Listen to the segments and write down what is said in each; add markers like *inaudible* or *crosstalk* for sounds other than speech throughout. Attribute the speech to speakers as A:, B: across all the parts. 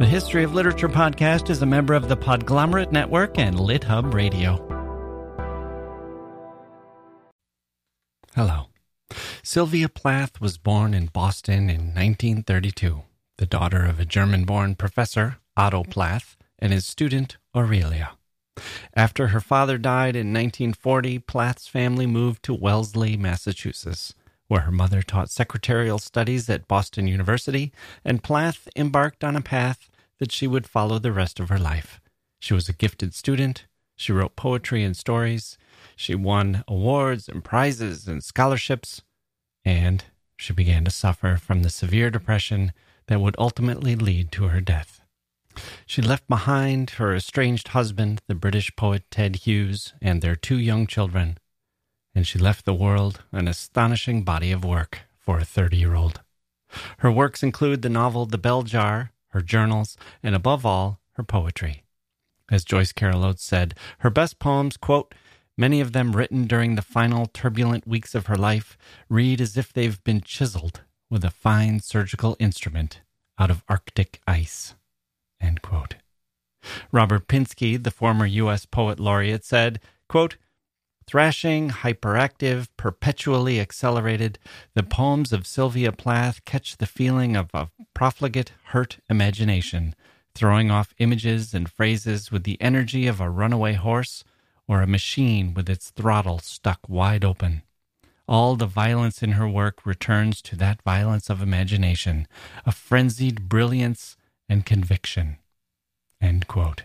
A: The History of Literature podcast is a member of the Podglomerate Network and LitHub Radio. Hello. Sylvia Plath was born in Boston in 1932, the daughter of a German born professor, Otto Plath, and his student, Aurelia. After her father died in 1940, Plath's family moved to Wellesley, Massachusetts where her mother taught secretarial studies at Boston University, and Plath embarked on a path that she would follow the rest of her life. She was a gifted student. She wrote poetry and stories. She won awards and prizes and scholarships. And she began to suffer from the severe depression that would ultimately lead to her death. She left behind her estranged husband, the British poet Ted Hughes, and their two young children, and she left the world an astonishing body of work for a 30 year old. Her works include the novel The Bell Jar, her journals, and above all, her poetry. As Joyce Carol Oates said, her best poems, quote, many of them written during the final turbulent weeks of her life, read as if they've been chiseled with a fine surgical instrument out of Arctic ice. Robert Pinsky, the former U.S. Poet Laureate, said, quote, Thrashing, hyperactive, perpetually accelerated, the poems of Sylvia Plath catch the feeling of a profligate, hurt imagination, throwing off images and phrases with the energy of a runaway horse or a machine with its throttle stuck wide open. All the violence in her work returns to that violence of imagination, a frenzied brilliance and conviction. End quote.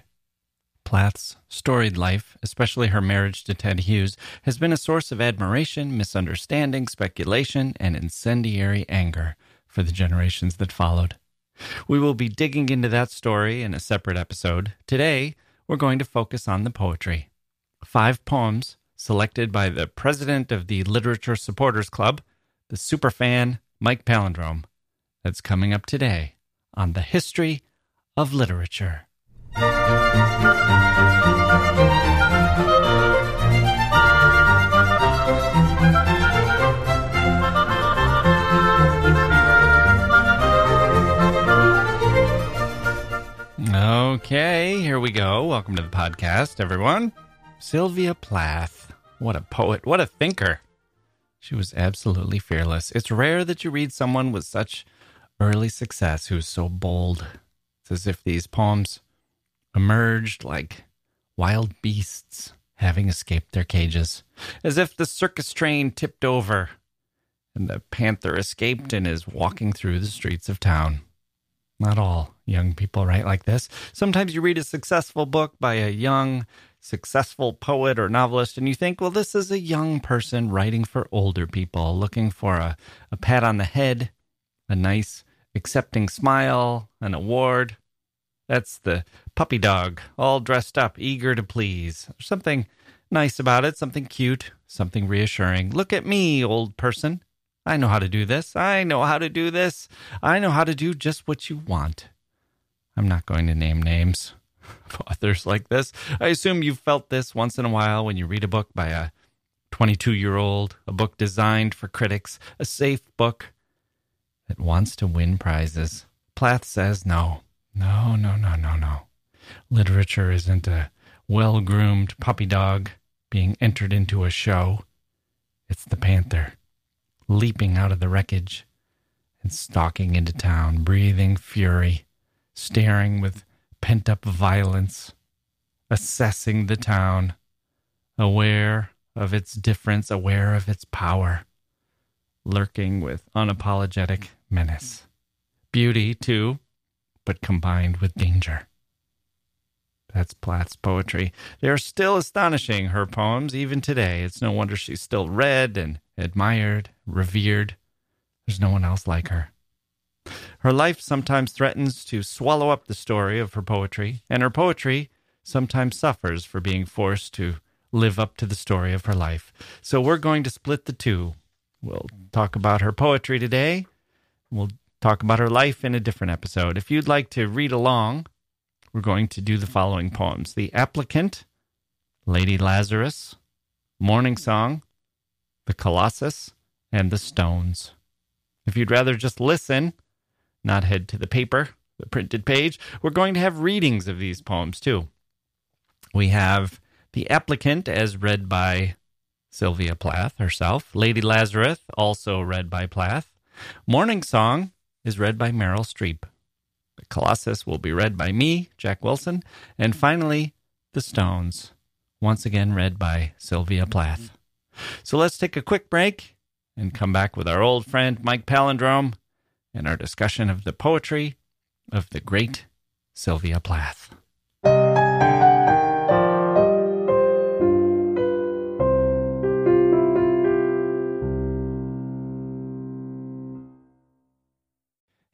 A: Plath's storied life, especially her marriage to Ted Hughes, has been a source of admiration, misunderstanding, speculation, and incendiary anger for the generations that followed. We will be digging into that story in a separate episode. Today, we're going to focus on the poetry. Five poems selected by the president of the Literature Supporters Club, the superfan Mike Palindrome. That's coming up today on the history of literature. Okay, here we go. Welcome to the podcast, everyone. Sylvia Plath. What a poet. What a thinker. She was absolutely fearless. It's rare that you read someone with such early success who's so bold. It's as if these poems emerged like wild beasts having escaped their cages, as if the circus train tipped over and the panther escaped and is walking through the streets of town. Not all young people write like this. Sometimes you read a successful book by a young, successful poet or novelist, and you think, well, this is a young person writing for older people, looking for a, a pat on the head, a nice, accepting smile, an award. That's the puppy dog, all dressed up, eager to please. There's something nice about it, something cute, something reassuring. Look at me, old person. I know how to do this. I know how to do this. I know how to do just what you want. I'm not going to name names of *laughs* authors like this. I assume you've felt this once in a while when you read a book by a 22 year old, a book designed for critics, a safe book that wants to win prizes. Plath says no. No, no, no, no, no. Literature isn't a well groomed puppy dog being entered into a show. It's the panther leaping out of the wreckage and stalking into town, breathing fury, staring with pent up violence, assessing the town, aware of its difference, aware of its power, lurking with unapologetic menace. Beauty, too, but combined with danger. That's Plath's poetry. They are still astonishing, her poems, even today. It's no wonder she's still read and admired, revered. There's no one else like her. Her life sometimes threatens to swallow up the story of her poetry, and her poetry sometimes suffers for being forced to live up to the story of her life. So we're going to split the two. We'll talk about her poetry today. We'll talk about her life in a different episode. If you'd like to read along, we're going to do the following poems The Applicant, Lady Lazarus, Morning Song, The Colossus, and The Stones. If you'd rather just listen, not head to the paper, the printed page. We're going to have readings of these poems too. We have The Applicant as read by Sylvia Plath herself. Lady Lazarus, also read by Plath. Morning Song is read by Meryl Streep. The Colossus will be read by me, Jacke Wilson. And finally, The Stones, once again read by Sylvia Plath. So let's take a quick break and come back with our old friend Mike Palindrome and our discussion of the poetry of the great Sylvia Plath.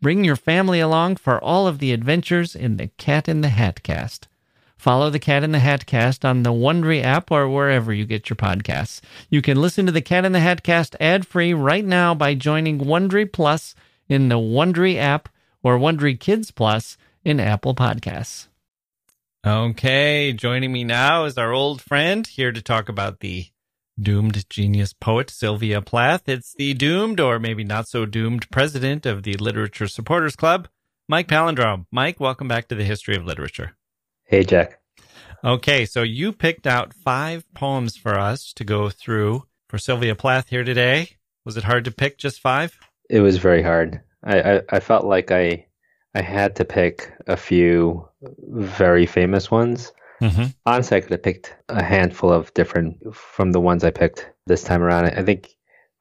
A: bring your family along for all of the adventures in the Cat in the Hat cast. Follow the Cat in the Hat cast on the Wondery app or wherever you get your podcasts. You can listen to the Cat in the Hat cast ad free right now by joining Wondery Plus in the Wondery app or Wondery Kids Plus in Apple Podcasts. Okay, joining me now is our old friend here to talk about the doomed genius poet Sylvia Plath. It's the doomed or maybe not so doomed president of the Literature Supporters Club, Mike Palindrome. Mike, welcome back to the History of Literature.
B: Hey, Jacke.
A: Okay, so you picked out five poems for us to go through for Sylvia Plath here today. Was it hard to pick just five?
B: It was very hard. I, I, I felt like I I had to pick a few very famous ones.
A: Mm-hmm.
B: Honestly, I could have picked a handful of different from the ones I picked this time around. I think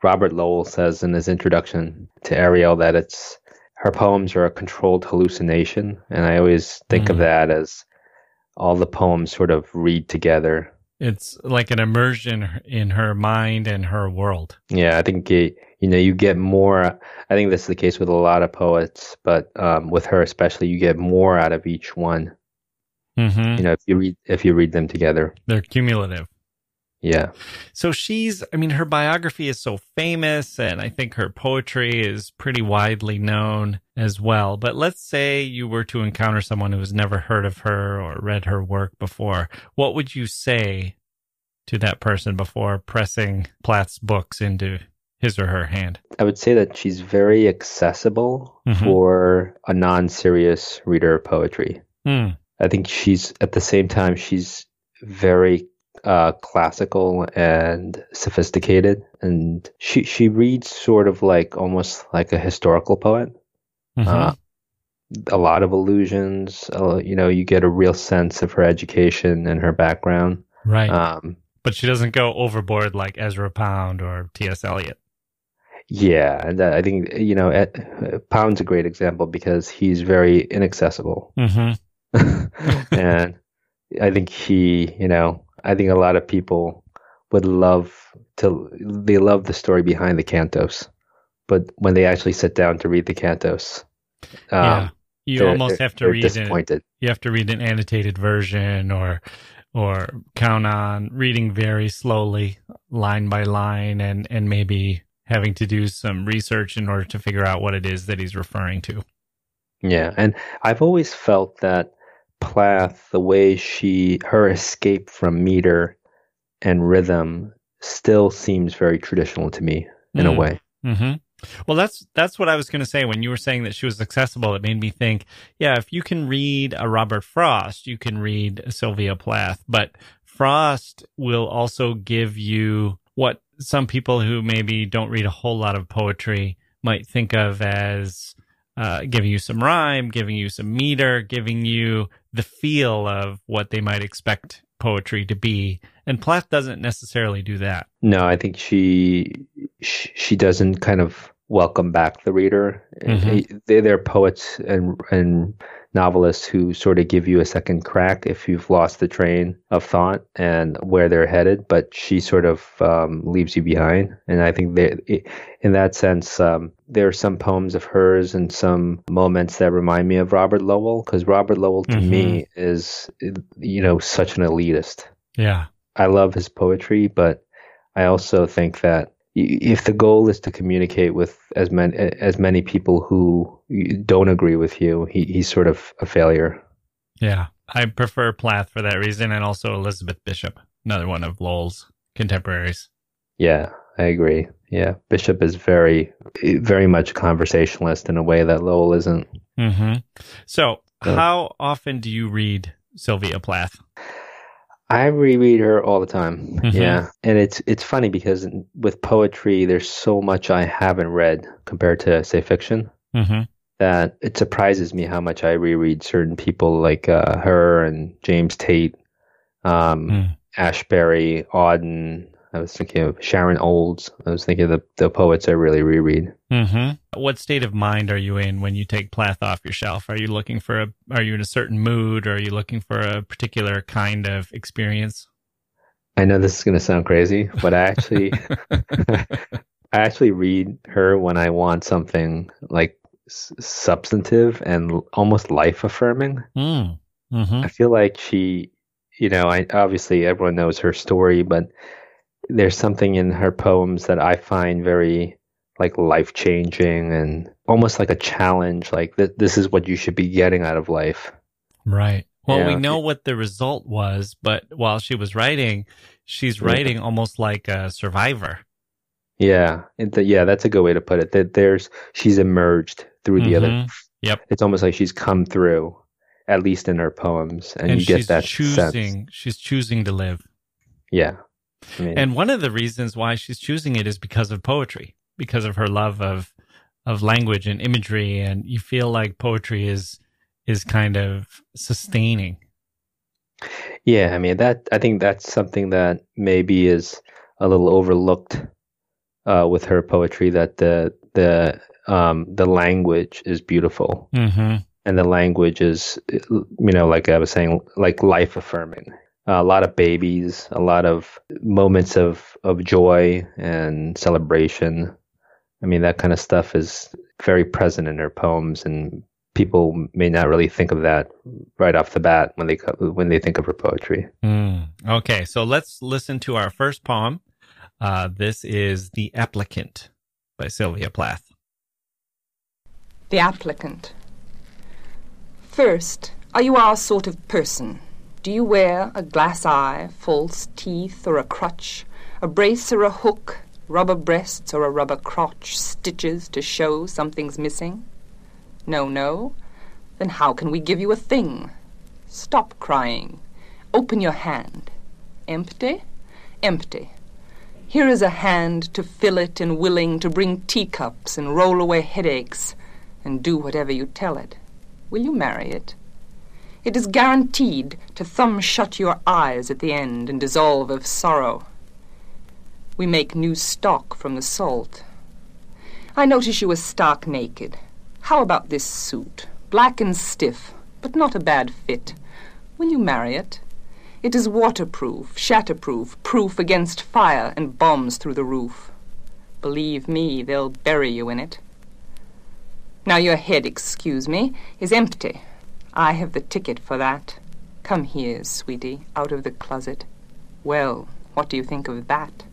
B: Robert Lowell says in his introduction to Ariel that it's her poems are a controlled hallucination, and I always think
A: Mm.
B: of that as all the poems sort of read together.
A: It's like an immersion in her mind and her world.
B: Yeah, I think you, you know you get more. I think this is the case with a lot of poets, but um, with her especially, you get more out of each one.
A: Mm-hmm.
B: You know, if you read if you read them together.
A: They're cumulative.
B: Yeah,
A: So she's, I mean, her biography is so famous, and I think her poetry is pretty widely known as well. But let's say you were to encounter someone who has never heard of her or read her work before. What would you say to that person before pressing Plath's books into his or her hand?
B: I would say that she's very accessible
A: Mhm.
B: for a non-serious reader of poetry.
A: Hmm.
B: I think she's at the same time she's very uh, classical and sophisticated, and she she reads sort of like almost like a historical poet.
A: Mhm.
B: Uh, a lot of allusions. Uh, you know, you get a real sense of her education and her background.
A: right.
B: Um,
A: but she doesn't go overboard like Ezra Pound or T.S. Eliot.
B: yeah, and uh, I think you know, Pound's a great example because he's very inaccessible,
A: Mm-hmm. *laughs* *laughs*
B: and I think he, you know, I think a lot of people would love to. They love the story behind the cantos, but when they actually sit down to read the cantos, um,
A: yeah. You almost have to read it. you have to read an annotated version or or count on reading very slowly line by line and and maybe having to do some research in order to figure out what it is that he's referring to
B: Yeah, and I've always felt that Plath, the way she her escape from meter and rhythm, still seems very traditional to me in a
A: Mm.
B: way.
A: hmm Well, that's that's what I was going to say when you were saying that she was accessible. It made me think, yeah, if you can read a Robert Frost, you can read Sylvia Plath, but Frost will also give you what some people who maybe don't read a whole lot of poetry might think of as uh, giving you some rhyme, giving you some meter, giving you the feel of what they might expect poetry to be. And Plath doesn't necessarily do that.
B: No, I think she she doesn't kind of welcome back the reader. Mm-hmm. They, they're poets and and novelists who sort of give you a second crack if you've lost the train of thought and where they're headed, but she sort of um, leaves you behind. And I think in that sense, um, there are some poems of hers and some moments that remind me of Robert Lowell, because Robert Lowell to mm-hmm. me is, you know, such an elitist.
A: Yeah.
B: I love his poetry, but I also think that if the goal is to communicate with as many as many people who don't agree with you, he, he's sort of a failure.
A: Yeah, I prefer Plath for that reason, and also Elizabeth Bishop, another one of Lowell's contemporaries.
B: Yeah, I agree. Yeah, Bishop is very, very much a conversationalist in a way that Lowell isn't.
A: Mm-hmm. So, so, how often do you read Sylvia Plath?
B: I reread her all the time. Mm-hmm. Yeah, and it's it's funny because with poetry, there's so much I haven't read compared to say fiction mm-hmm. that it surprises me how much I reread certain people like uh, her and James Tate, um, mm. Ashbery, Auden, I was thinking of Sharon Olds. I was thinking of the, the poets I really reread.
A: Mm-hmm. What state of mind are you in when you take Plath off your shelf? Are you looking for a? Are you in a certain mood? Or are you looking for a particular kind of experience?
B: I know this is going to sound crazy, but I actually, *laughs* *laughs* I actually read her when I want something like s- substantive and almost life affirming. Mm. Mm-hmm. I feel like she, you know, I obviously everyone knows her story, but there's something in her poems that I find very like life changing and almost like a challenge. Like th- this is what you should be getting out of life.
A: Right. Well, yeah. we know what the result was, but while she was writing, she's writing yeah. almost like a survivor.
B: Yeah, the, yeah, that's a good way to put it. That there's she's emerged through the mm-hmm. other.
A: Yep.
B: It's almost like she's come through, at least in her poems, and, and you get that
A: choosing.
B: Sense.
A: She's choosing to live.
B: Yeah,
A: I mean, and one of the reasons why she's choosing it is because of poetry, because of her love of of language and imagery, and you feel like poetry is is kind of sustaining.
B: Yeah, I mean that. I think that's something that maybe is a little overlooked uh, with her poetry. That the the um, the language is beautiful, mm-hmm. and the language is, you know, like I was saying, like life affirming a lot of babies, a lot of moments of, of joy and celebration. I mean, that kind of stuff is very present in her poems, and people may not really think of that right off the bat when they when they think of her poetry.
A: Mm, okay, so let's listen to our first poem. Uh, this is "The Applicant" by Sylvia Plath.
C: The applicant. First, are you our sort of person? Do you wear a glass eye, false teeth, or a crutch, a brace or a hook, rubber breasts or a rubber crotch, stitches to show something's missing? No, no. Then how can we give you a thing? Stop crying. Open your hand. Empty? Empty. Here is a hand to fill it and willing to bring teacups and roll away headaches and do whatever you tell it. Will you marry it? It is guaranteed to thumb shut your eyes at the end and dissolve of sorrow. We make new stock from the salt. I notice you are stark naked. How about this suit? Black and stiff, but not a bad fit. Will you marry it? It is waterproof, shatterproof, proof against fire and bombs through the roof. Believe me, they'll bury you in it. Now your head, excuse me, is empty. I have the ticket for that. Come here, sweetie, out of the closet. Well, what do you think of that?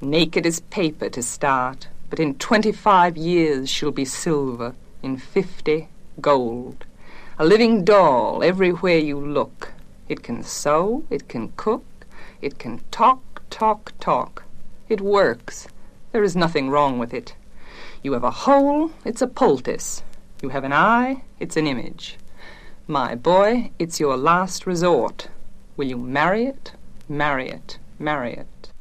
C: Naked as paper to start, but in twenty-five years she'll be silver, in fifty, gold. A living doll everywhere you look. It can sew, it can cook, it can talk, talk, talk. It works. There is nothing wrong with it. You have a hole, it's a poultice. You have an eye, it's an image. My boy, it's your last resort. Will you marry it? Marry it. Marry it.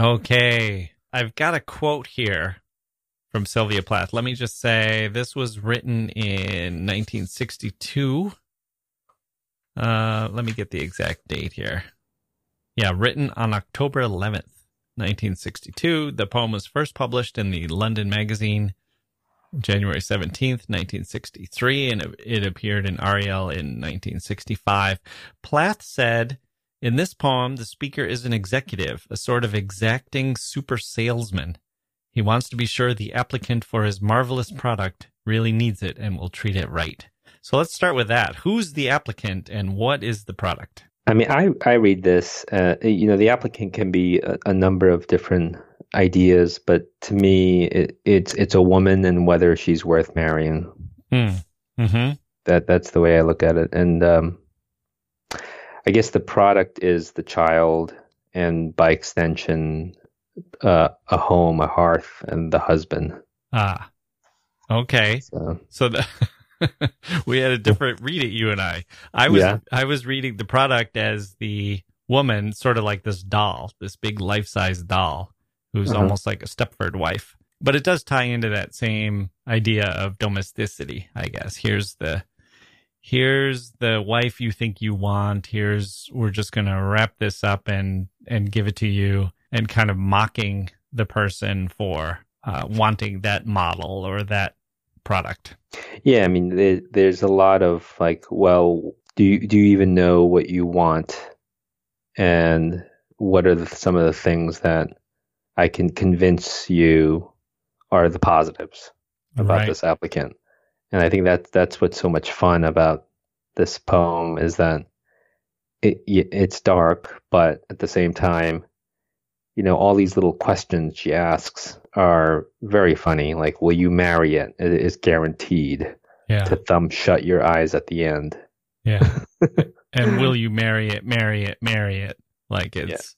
A: Okay. I've got a quote here from Sylvia Plath. Let me just say this was written in 1962. Uh, let me get the exact date here. Yeah, written on October 11th, 1962. The poem was first published in the London Magazine January 17th, 1963, and it appeared in Ariel in 1965. Plath said, in this poem, the speaker is an executive, a sort of exacting super salesman. He wants to be sure the applicant for his marvelous product really needs it and will treat it right. So let's start with that. Who's the applicant and what is the product?
B: I mean, I, I read this, uh, you know, the applicant can be a, a, number of different ideas, but to me, it, it's it's a woman and whether she's worth marrying.
A: Mm. Mm-hmm.
B: That that's the way I look at it, and um, I guess the product is the child, and by extension, uh, a home, a hearth, and the husband.
A: Ah, okay. So, so the *laughs* we had a different read it. You and I. I was yeah. I was reading the product as the woman, sort of like this doll, this big life size doll, who's uh-huh. almost like a Stepford wife. But it does tie into that same idea of domesticity, I guess. Here's the here's the wife you think you want. Here's we're just gonna wrap this up and and give it to you, and kind of mocking the person for uh, wanting that model or that product.
B: Yeah, I mean, there, there's a lot of like, well, do you do you even know what you want, and what are the, some of the things that I can convince you are the positives about right. this applicant? And I think that that's what's so much fun about this poem is that it it's dark, but at the same time, you know, all these little questions she asks are very funny. Like, will you marry it? It is guaranteed
A: yeah.
B: to thumb shut your eyes at the end.
A: Yeah. *laughs* and will you marry it, marry it, marry it? Like it's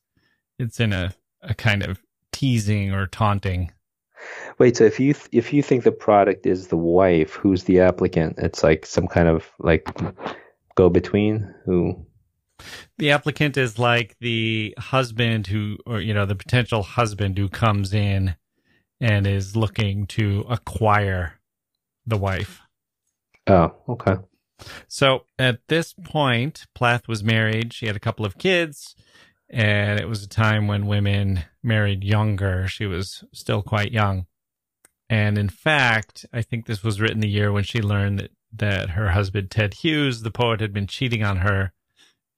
A: yeah. it's in a, a kind of teasing or taunting.
B: Wait, so if you th- if you think the product is the wife, who's the applicant? It's like some kind of like go between who
A: the applicant is like the husband who or you know the potential husband who comes in and is looking to acquire the wife.
B: Oh, okay.
A: So at this point, Plath was married. She had a couple of kids, and it was a time when women married younger. She was still quite young. And in fact, I think this was written the year when she learned that, that her husband, Ted Hughes, the poet, had been cheating on her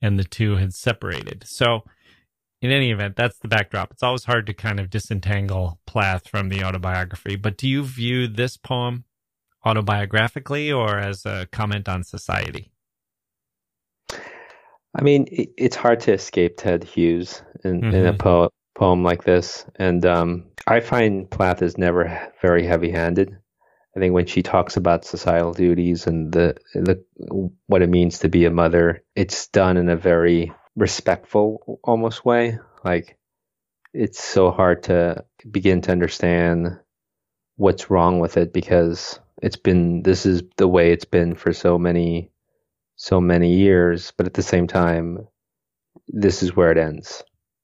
A: and the two had separated. So in any event, that's the backdrop. It's always hard to kind of disentangle Plath from the autobiography. But do you view this poem autobiographically or as a comment on society?
B: I mean, it's hard to escape Ted Hughes in, mm-hmm. in a mm-hmm. po- poem like this. And um, I find Plath is never very heavy handed. I think when she talks about societal duties and the, the what it means to be a mother, it's done in a very respectful almost way. Like it's so hard to begin to understand what's wrong with it because it's been this is the way it's been for so many so many years but at the same time this is where it ends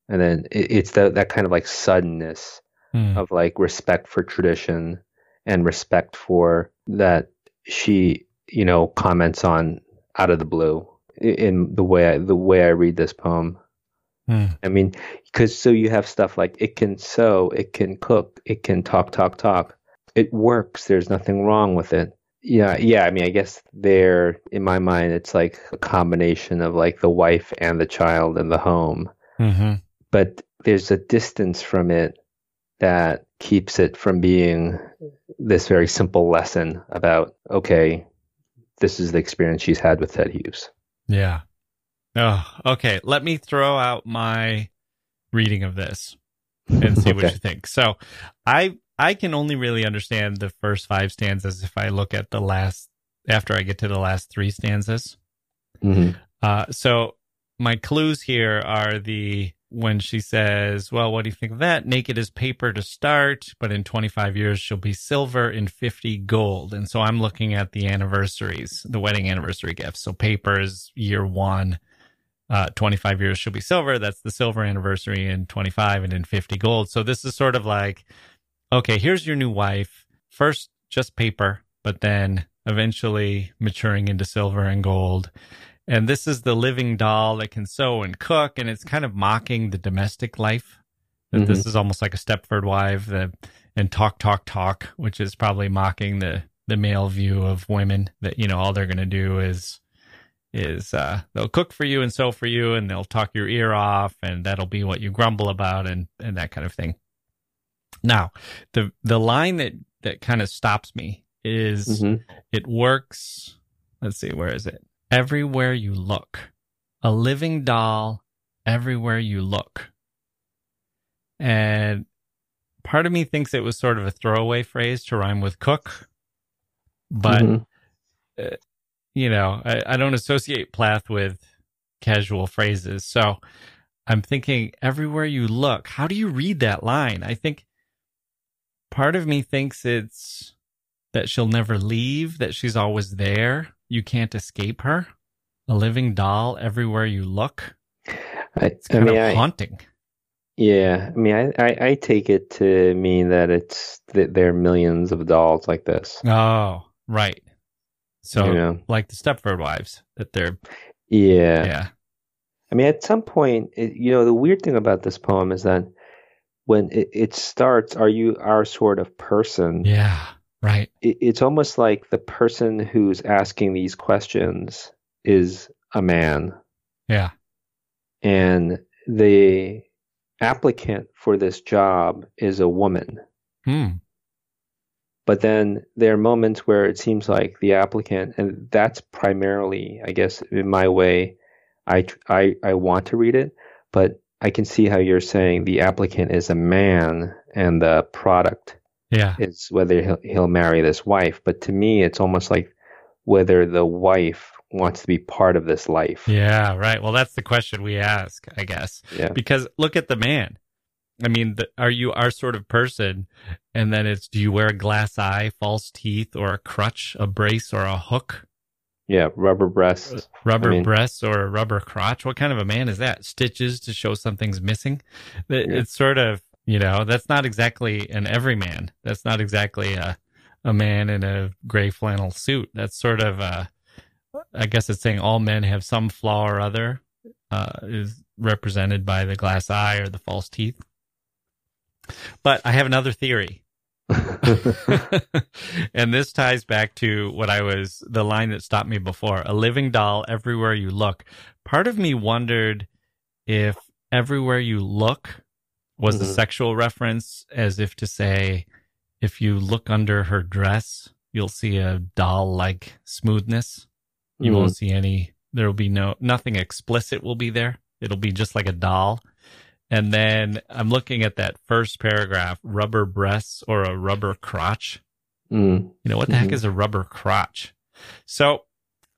B: and then it, it's that that kind of like suddenness mm. of like respect for tradition and respect for that she you know comments on out of the blue in the way I, the way I read this poem.
A: Mm.
B: I mean, because so you have stuff like it can sew, it can cook, it can talk, talk, talk. It works. There's nothing wrong with it. Yeah, yeah. I mean, I guess there, in my mind, it's like a combination of like the wife and the child and the home.
A: Mm-hmm.
B: But there's a distance from it that keeps it from being this very simple lesson about okay, this is the experience she's had with Ted Hughes.
A: Yeah. Oh, okay. Let me throw out my reading of this and see *laughs* okay. what you think. So, I I can only really understand the first five stanzas if I look at the last after I get to the last three stanzas.
B: Mm-hmm.
A: Uh, so my clues here are the when she says, Well, what do you think of that? Naked as paper to start, but in 25 years she'll be silver in 50 gold. And so I'm looking at the anniversaries, the wedding anniversary gifts. So paper is year one, uh, 25 years she'll be silver. That's the silver anniversary in 25 and in 50 gold. So this is sort of like, okay, here's your new wife. first just paper, but then eventually maturing into silver and gold. And this is the living doll that can sew and cook, and it's kind of mocking the domestic life. That
B: Mhm.
A: this is almost like a Stepford wife, the, and talk, talk, talk, which is probably mocking the the male view of women. That you know all they're going to do is is uh, they'll cook for you and sew for you, and they'll talk your ear off, and that'll be what you grumble about, and and that kind of thing. Now, the the line that that kind of stops me is
B: Mhm.
A: it works. Let's see, where is it? Everywhere you look, a living doll. Everywhere you look, and part of me thinks it was sort of a throwaway phrase to rhyme with cook, but
B: Mhm.
A: you know, I, I don't associate Plath with casual phrases. So I'm thinking everywhere you look, how do you read that line? I think part of me thinks it's that she'll never leave, that she's always there. You can't escape her. A living doll everywhere you look.
B: I,
A: It's
B: I
A: kind
B: mean,
A: of
B: I,
A: haunting.
B: yeah. I mean, I, I, I take it to mean that it's that there are millions of dolls like this.
A: Oh, right. So,
B: you know?
A: like the Stepford wives, that they're,
B: Yeah.
A: yeah.
B: I mean, at some point, it, you know, the weird thing about this poem is that when it, it starts, "Are you our sort of person?"
A: Yeah. Right.
B: It, it's almost like the person who's asking these questions is a man,
A: Yeah.
B: and the applicant for this job is a woman.
A: Hmm.
B: But then there are moments where it seems like the applicant, and that's primarily, I guess, in my way, I, I, I want to read it, but I can see how you're saying the applicant is a man and the product
A: Yeah.
B: is whether he'll, he'll marry this wife. But to me, it's almost like whether the wife wants to be part of this life.
A: Yeah, right. Well, that's the question we ask, I guess.
B: Yeah.
A: Because look at the man. I mean, the, are you our sort of person? And then it's do you wear a glass eye, false teeth, or a crutch, a brace, or a hook,
B: Yeah. Rubber breasts.
A: rubber
B: I mean-
A: breasts, or a rubber crotch? What kind of a man is that? Stitches to show something's missing? It-
B: Yeah.
A: It's sort of, you know, that's not exactly an everyman. That's not exactly a, a man in a gray flannel suit. That's sort of, uh, I guess it's saying all men have some flaw or other, uh, is represented by the glass eye or the false teeth. But I have another theory. *laughs* and this ties back to what I was the line that stopped me before a living doll everywhere you look. Part of me wondered if everywhere you look was a
B: Mhm.
A: sexual reference, as if to say, if you look under her dress, you'll see a doll like smoothness. You
B: Mm.
A: won't see any, there will be no, nothing explicit will be there. It'll be just like a doll. And then I'm looking at that first paragraph rubber breasts or a rubber crotch.
B: Mm.
A: You know, what the heck
B: Mhm.
A: is a rubber crotch? So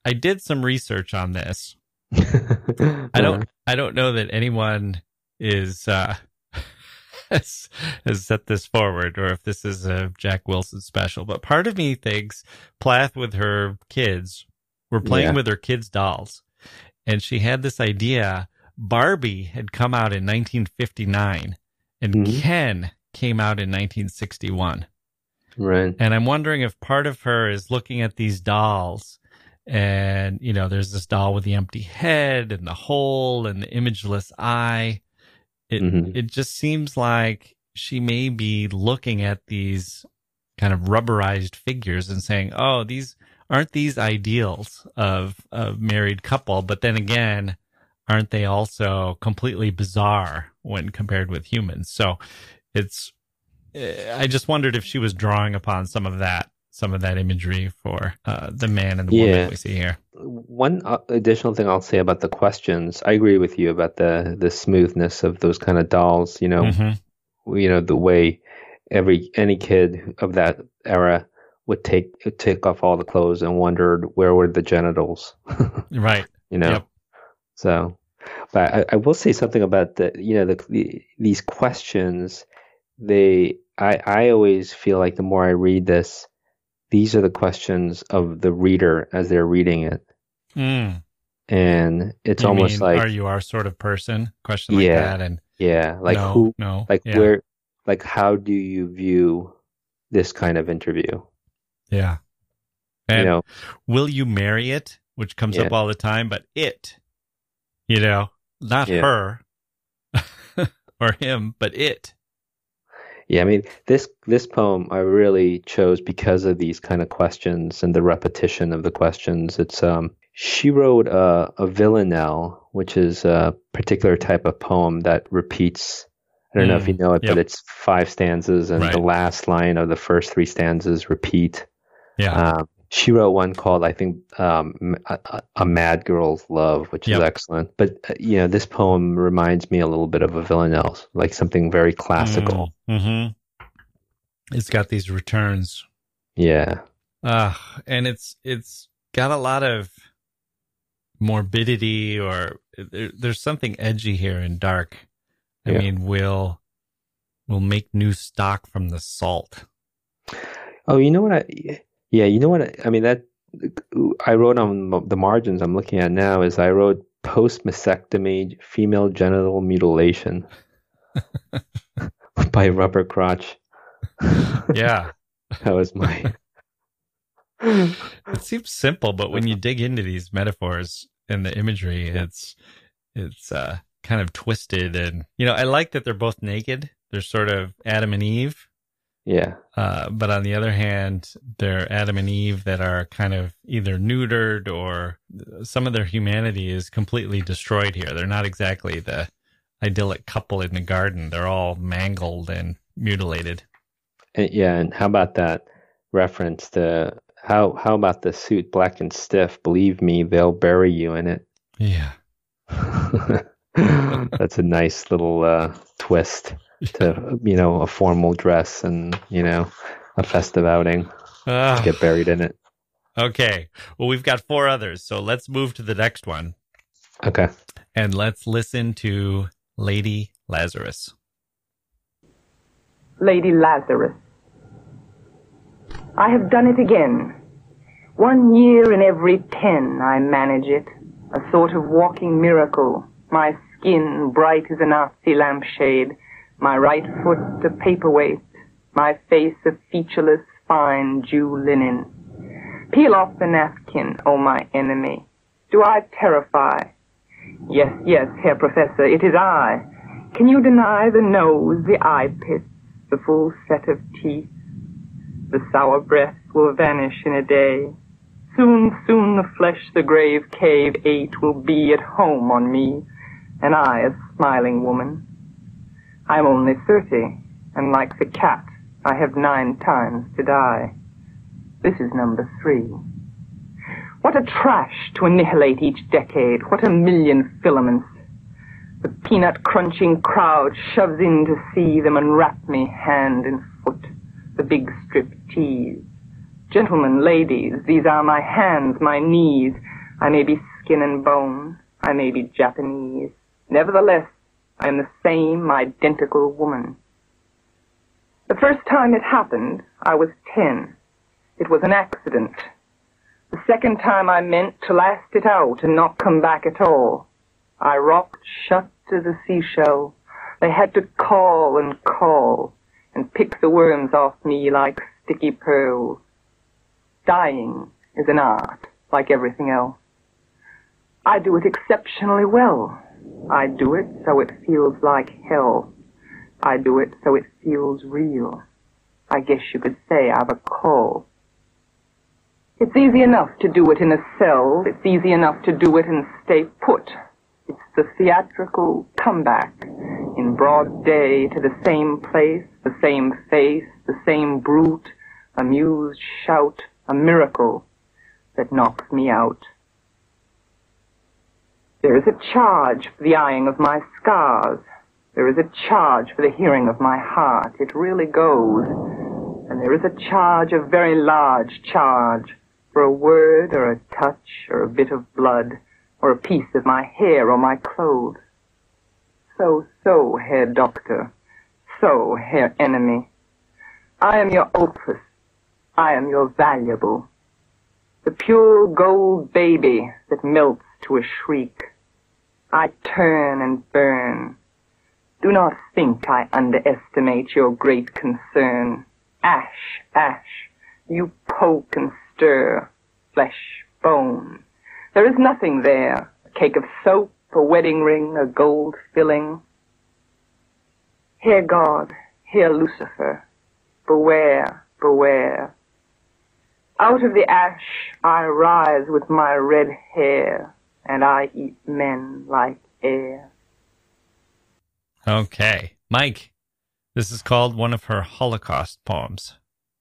A: I did some research on this. *laughs* I don't, I don't know that anyone is, uh, *laughs* has, has set this forward or if this is a Jacke Wilson special, but part of me thinks Plath with her kids were playing
B: Yeah.
A: with her kids' dolls and she had this idea. Barbie had come out in 1959 and
B: Mhm.
A: Ken came out in 1961.
B: Right.
A: And I'm wondering if part of her is looking at these dolls and, you know, there's this doll with the empty head and the hole and the imageless eye. It,
B: Mhm.
A: it just seems like she may be looking at these kind of rubberized figures and saying, oh, these aren't these ideals of a married couple. But then again, aren't they also completely bizarre when compared with humans? So it's, eh, I just wondered if she was drawing upon some of that, some of that imagery for uh, the man and the
B: Yeah.
A: woman we see here.
B: One uh, additional thing I'll say about the questions, I agree with you about the the smoothness of those kind of dolls. You know,
A: Mhm.
B: you know the way every any kid of that era would take take off all the clothes and wondered where were the genitals. *laughs*
A: Right.
B: you know,
A: Yep.
B: So. But I, I will say something about the you know the, the these questions. They I I always feel like the more I read this, these are the questions of the reader as they're reading it
A: Mm.
B: and it's
A: You
B: almost
A: mean,
B: like
A: are you our sort of person? Question like
B: Yeah.
A: that, and
B: yeah like
A: no,
B: who
A: no,
B: like
A: yeah.
B: where like how do you view this kind of interview.
A: Yeah. And
B: you know,
A: will you marry it? Which comes
B: Yeah.
A: up all the time, but it, you know, not
B: Yeah.
A: her *laughs* or him, but it.
B: Yeah, I mean this this poem I really chose because of these kind of questions and the repetition of the questions. It's um she wrote a, a villanelle, which is a particular type of poem that repeats. I don't know if you know it,
A: yep.
B: but it's five stanzas, and
A: Right.
B: the last line of the first three stanzas repeat.
A: Yeah.
B: Um, she wrote one called, I think, um, a, A- Mad Girl's Love, which is excellent. But uh, you know, this poem reminds me a little bit of a villanelle, like something very classical.
A: hmm It's got these returns.
B: Yeah.
A: Uh, and it's it's got a lot of morbidity or there, there's something edgy here and dark. I
B: Yeah.
A: mean, we'll we'll make new stock from the salt.
B: Oh, you know what? I yeah, you know what? I, mean that I wrote on the margins. I'm looking at now is I wrote post mastectomy female genital mutilation *laughs* by Rubber Crotch.
A: Yeah. *laughs*
B: That was my.
A: it seems simple, but when you dig into these metaphors and the imagery, it's it's uh kind of twisted and you know, I like that they're both naked. They're sort of Adam and Eve.
B: Yeah,
A: Uh, but on the other hand, they're Adam and Eve that are kind of either neutered or some of their humanity is completely destroyed here. They're not exactly the idyllic couple in the garden. They're all mangled and mutilated.
B: yeah. And how about that reference to how how about the suit black and stiff? Believe me, they'll bury you in it.
A: Yeah. *laughs*
B: That's a nice little uh, twist to you know a formal dress and you know a festive outing.
A: Ah,
B: Get buried in it.
A: okay. Well, we've got four others. So let's move to the next one
B: Okay.
A: and let's listen to Lady Lazarus.
C: Lady Lazarus. I have done it again. One year in every ten I manage it, a sort of walking miracle. My skin bright as a Nazi lampshade, my right foot a paperweight, my face a featureless, fine Jew linen. Peel off the napkin, O my enemy. Do I terrify? Yes, yes, Herr Professor, it is I. Can you deny the nose, the eye pits, the full set of teeth? The sour breath will vanish in a day. Soon, soon the flesh the grave cave ate will be at home on me, and I a smiling woman. I am only thirty, and like the cat, I have nine times to die. This is number three. What a trash to annihilate each decade. What a million filaments. The peanut crunching crowd shoves in to see them unwrap me hand and foot. The big strip tease. Gentlemen, ladies, these are my hands, my knees. I may be skin and bone. I may be Japanese. Nevertheless, I am the same identical woman. The first time it happened, I was ten. It was an accident. The second time I meant to last it out and not come back at all. I rocked shut as a seashell. They had to call and call and pick the worms off me like sticky pearls. Dying is an art, like everything else. I do it exceptionally well. I do it so it feels like hell. I do it so it feels real. I guess you could say I've a call. It's easy enough to do it in a cell. It's easy enough to do it and stay put. It's the theatrical comeback in broad day to the same place, the same face, the same brute, amused shout, a miracle that knocks me out. There is a charge for the eyeing of my scars. There is a charge for the hearing of my heart. It really goes. And there is a charge, a very large charge, for a word or a touch or a bit of blood or a piece of my hair or my clothes. So, so, Herr Doctor. So, Herr Enemy. I am your opus. I am your valuable. The pure gold baby that melts to a shriek. I turn and burn. Do not think I underestimate your great concern. Ash, ash, you poke and stir, flesh, bone. There is nothing there, a cake of soap, a wedding ring, a gold filling. Herr God, Herr Lucifer, beware, beware. Out of the ash I rise with my red hair, and I eat men like air.
A: Okay. Mike, this is called one of her Holocaust poems.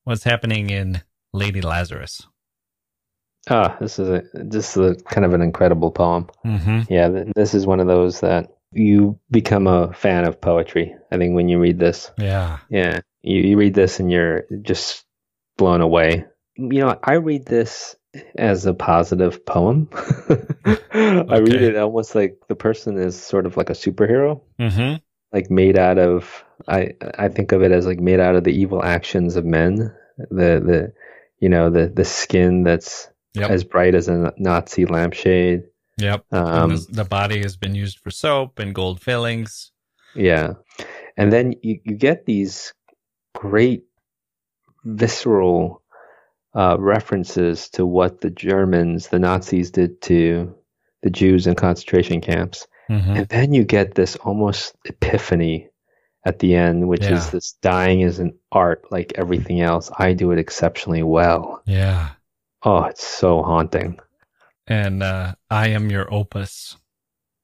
A: What's happening in Lady Lazarus?
B: Ah, this is a this is a kind of an incredible poem.
A: Mm-hmm.
B: Yeah, th- this is one of those that you become a fan of poetry. I think when you read this,
A: Yeah.
B: yeah, you, you read this and you're just blown away. You know, I read this as a positive poem. *laughs* I read it almost like the person is sort of like a superhero,
A: Mm-hmm.
B: like made out of. I I think of it as like made out of the evil actions of men. The the you know the the skin that's
A: Yep.
B: as bright as a Nazi lampshade.
A: Yep.
B: Um,
A: this- the body has been used for soap and gold fillings.
B: Yeah. And then you, you get these great visceral uh, references to what the Germans, the Nazis, did to the Jews in concentration camps.
A: Mm-hmm.
B: And then you get this almost epiphany at the end, which
A: Yeah.
B: is this dying is an art like everything else. I do it exceptionally well.
A: Yeah.
B: Oh, it's so haunting.
A: And uh, I am your opus.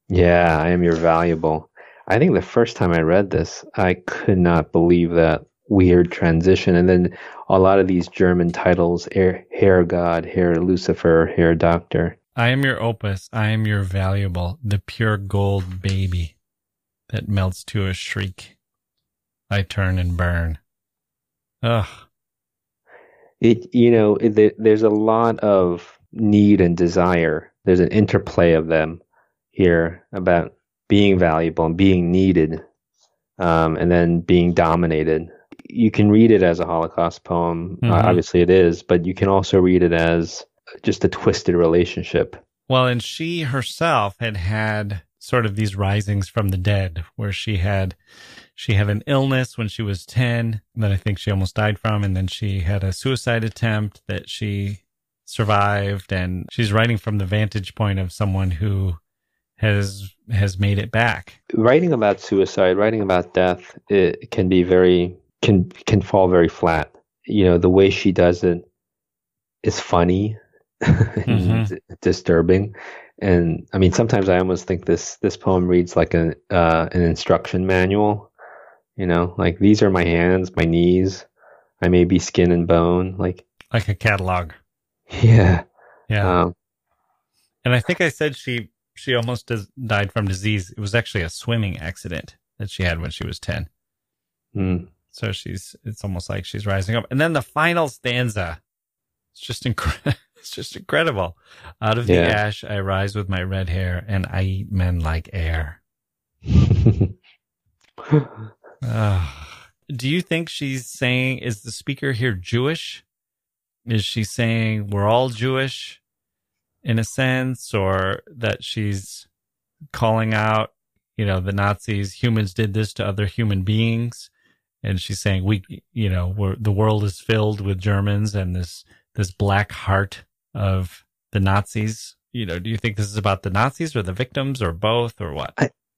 B: Yeah, I am your valuable. I think the first time I read this, I could not believe that weird transition. And then a lot of these German titles, Herr, Herr God, Herr Lucifer, Herr Doctor.
A: I am your opus. I am your valuable, the pure gold baby that melts to a shriek. I turn and burn. Ugh.
B: It, you know, it, there's a lot of need and desire. There's an interplay of them here about being valuable and being needed, um, and then being dominated. You can read it as a Holocaust poem. Uh,
A: Mhm.
B: obviously, it is, but you can also read it as just a twisted relationship.
A: Well, and she herself had had sort of these risings from the dead where she had she had an illness when she was 10 that I think she almost died from and then she had a suicide attempt that she survived and she's writing from the vantage point of someone who has has made it back.
B: writing about suicide, writing about death, it can be very can can fall very flat. You know, the way she does it is funny, *laughs* and disturbing, and I mean, sometimes I almost think this this poem reads like an uh, an instruction manual. You know, like these are my hands, my knees. I may be skin and bone. Like,
A: Like a catalog. *laughs*
B: yeah,
A: Yeah.
B: um,
A: and I think I said she she almost dis- died from disease. It was actually a swimming accident that she had when she was 10.
B: mm,
A: So she's it's almost like she's rising up. And then the final stanza. It's just incredible. *laughs* It's just incredible. Out of the
B: Yeah.
A: ash I rise with my red hair and I eat men like air. Ugh. *laughs* Do you think she's saying is the speaker here Jewish? Is she saying we're all Jewish in a sense or that she's calling out, you know, the Nazis humans did this to other human beings and she's saying we you know we're, the world is filled with germans and this this black heart of the nazis you know do you think this is about the nazis or the victims or both or what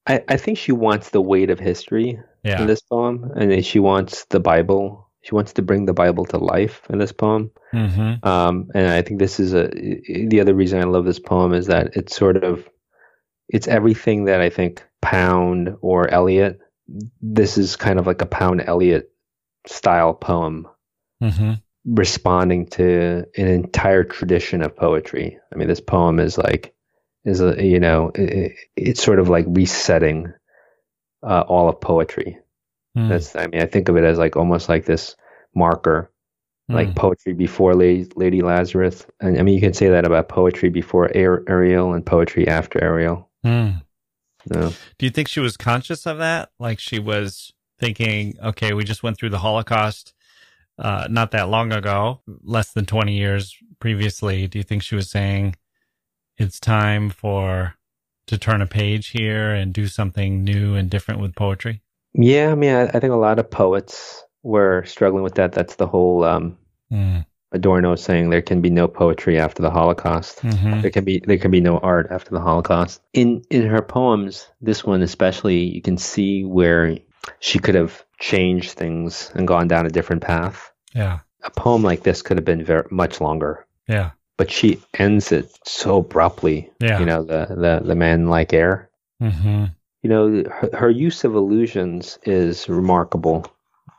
B: I, I think she wants the weight of history
A: yeah
B: in this poem, and she wants the Bible. She wants to bring the Bible to life in this poem.
A: mm-hmm.
B: Um, and I think this is a the other reason I love this poem is that it's sort of it's everything that I think Pound or Eliot. This is kind of like a Pound Eliot style poem,
A: Mm-hmm.
B: responding to an entire tradition of poetry. I mean, this poem is like is a you know it, it's sort of like resetting uh, all of poetry.
A: Mm.
B: That's I mean I think of it as like almost like this marker, like
A: Mm.
B: poetry before Lady, Lady Lazarus, and I mean you can say that about poetry before Ar- Ariel and poetry after Ariel.
A: Mm.
B: No.
A: do you think she was conscious of that like she was thinking okay we just went through the holocaust uh, not that long ago less than 20 years previously do you think she was saying it's time for to turn a page here and do something new and different with poetry
B: Yeah, I mean I, I think a lot of poets we're struggling with that. That's the whole um,
A: Mm.
B: Adorno saying there can be no poetry after the Holocaust.
A: Mhm.
B: There can be there can be no art after the Holocaust. In in her poems, this one especially, you can see where she could have changed things and gone down a different path.
A: Yeah.
B: A poem like this could have been very much longer,
A: Yeah.
B: but she ends it so abruptly.
A: Yeah.
B: You know, the the the man like air.
A: hmm
B: You know, her, her use of illusions is remarkable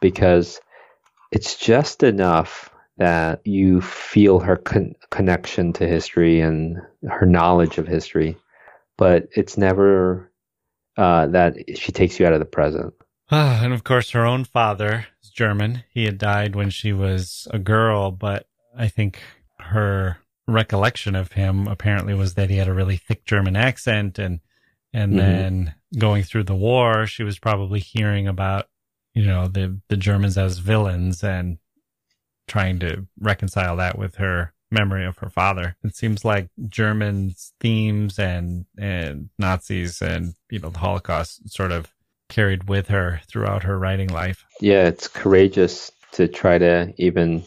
B: because it's just enough that you feel her con- connection to history and her knowledge of history, but it's never uh, that she takes you out of the present.
A: Ah, and of course, her own father is German. He had died when she was a girl, but I think her recollection of him apparently was that he had a really thick German accent, and and
B: Mhm.
A: then going through the war, she was probably hearing about you know the the Germans as villains and trying to reconcile that with her memory of her father. It seems like Germans themes and and Nazis and you know the Holocaust sort of carried with her throughout her writing life.
B: Yeah, it's courageous to try to even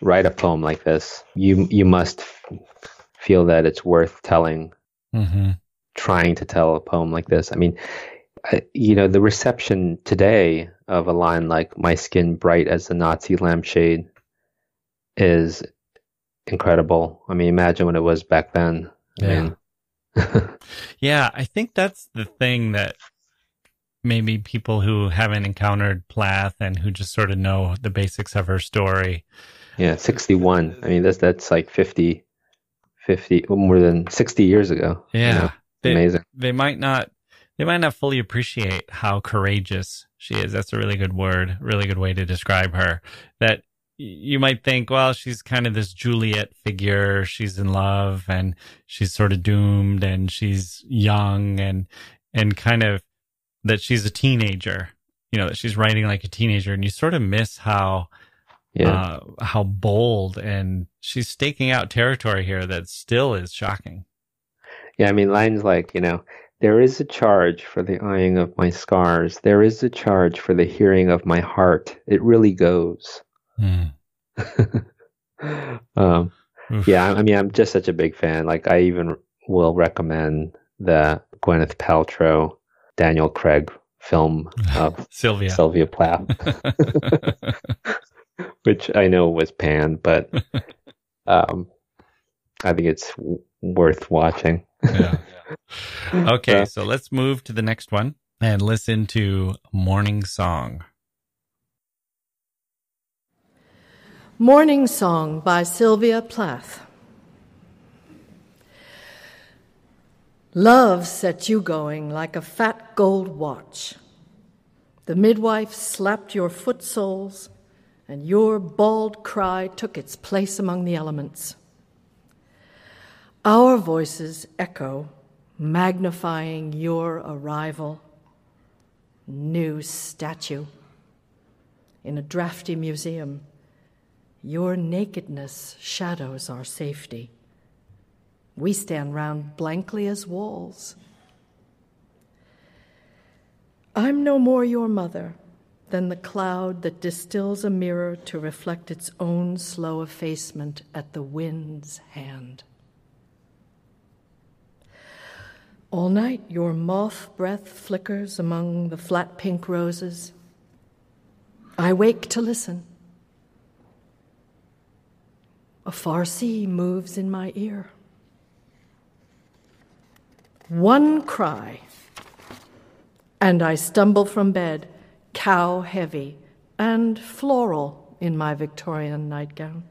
B: write a poem like this. You you must feel that it's worth telling
A: Mm-hmm.
B: trying to tell a poem like this. I mean, I, you know, the reception today of a line like "My skin bright as the Nazi lampshade" is incredible. I mean, imagine what it was back then. I
A: Yeah.
B: mean, *laughs*
A: Yeah, I think that's the thing that maybe people who haven't encountered Plath and who just sort of know the basics of her story.
B: yeah, sixty-one. I mean, that's that's like 50, 50 more than sixty years ago. you
A: Yeah.
B: know,
A: They,
B: amazing.
A: they might not they might not fully appreciate how courageous she is. That's a really good word, really good way to describe her. That you might think, well, she's kind of this Juliet figure. She's in love and she's sort of doomed and she's young and and kind of that she's a teenager. You know, that she's writing like a teenager and you sort of miss how
B: Yeah,
A: uh, how bold and she's staking out territory here that still is shocking.
B: yeah. I mean, lines like you know. There is a charge for the eyeing of my scars. There is a charge for the hearing of my heart. It really goes. *laughs* um, yeah, I I mean, I'm just such a big fan. Like, I even will recommend the Gwyneth Paltrow, Daniel Craig film *laughs* of
A: Sylvia.
B: Sylvia Plath, *laughs* which I know was panned, but um, I think it's w- worth watching.
A: yeah. *laughs* Okay, so let's move to the next one and listen to Morning Song.
D: Morning Song by Sylvia Plath. Love set you going like a fat gold watch. The midwife slapped your foot soles, and your bald cry took its place among the elements. Our voices echo, magnifying your arrival. New statue in a drafty museum. Your nakedness shadows our safety. We stand round blankly as walls. I'm no more your mother than the cloud that distills a mirror to reflect its own slow effacement at the wind's hand. All night, your moth breath flickers among the flat pink roses. I wake to listen. A far sea moves in my ear. One cry, and I stumble from bed, cow heavy and floral in my Victorian nightgown.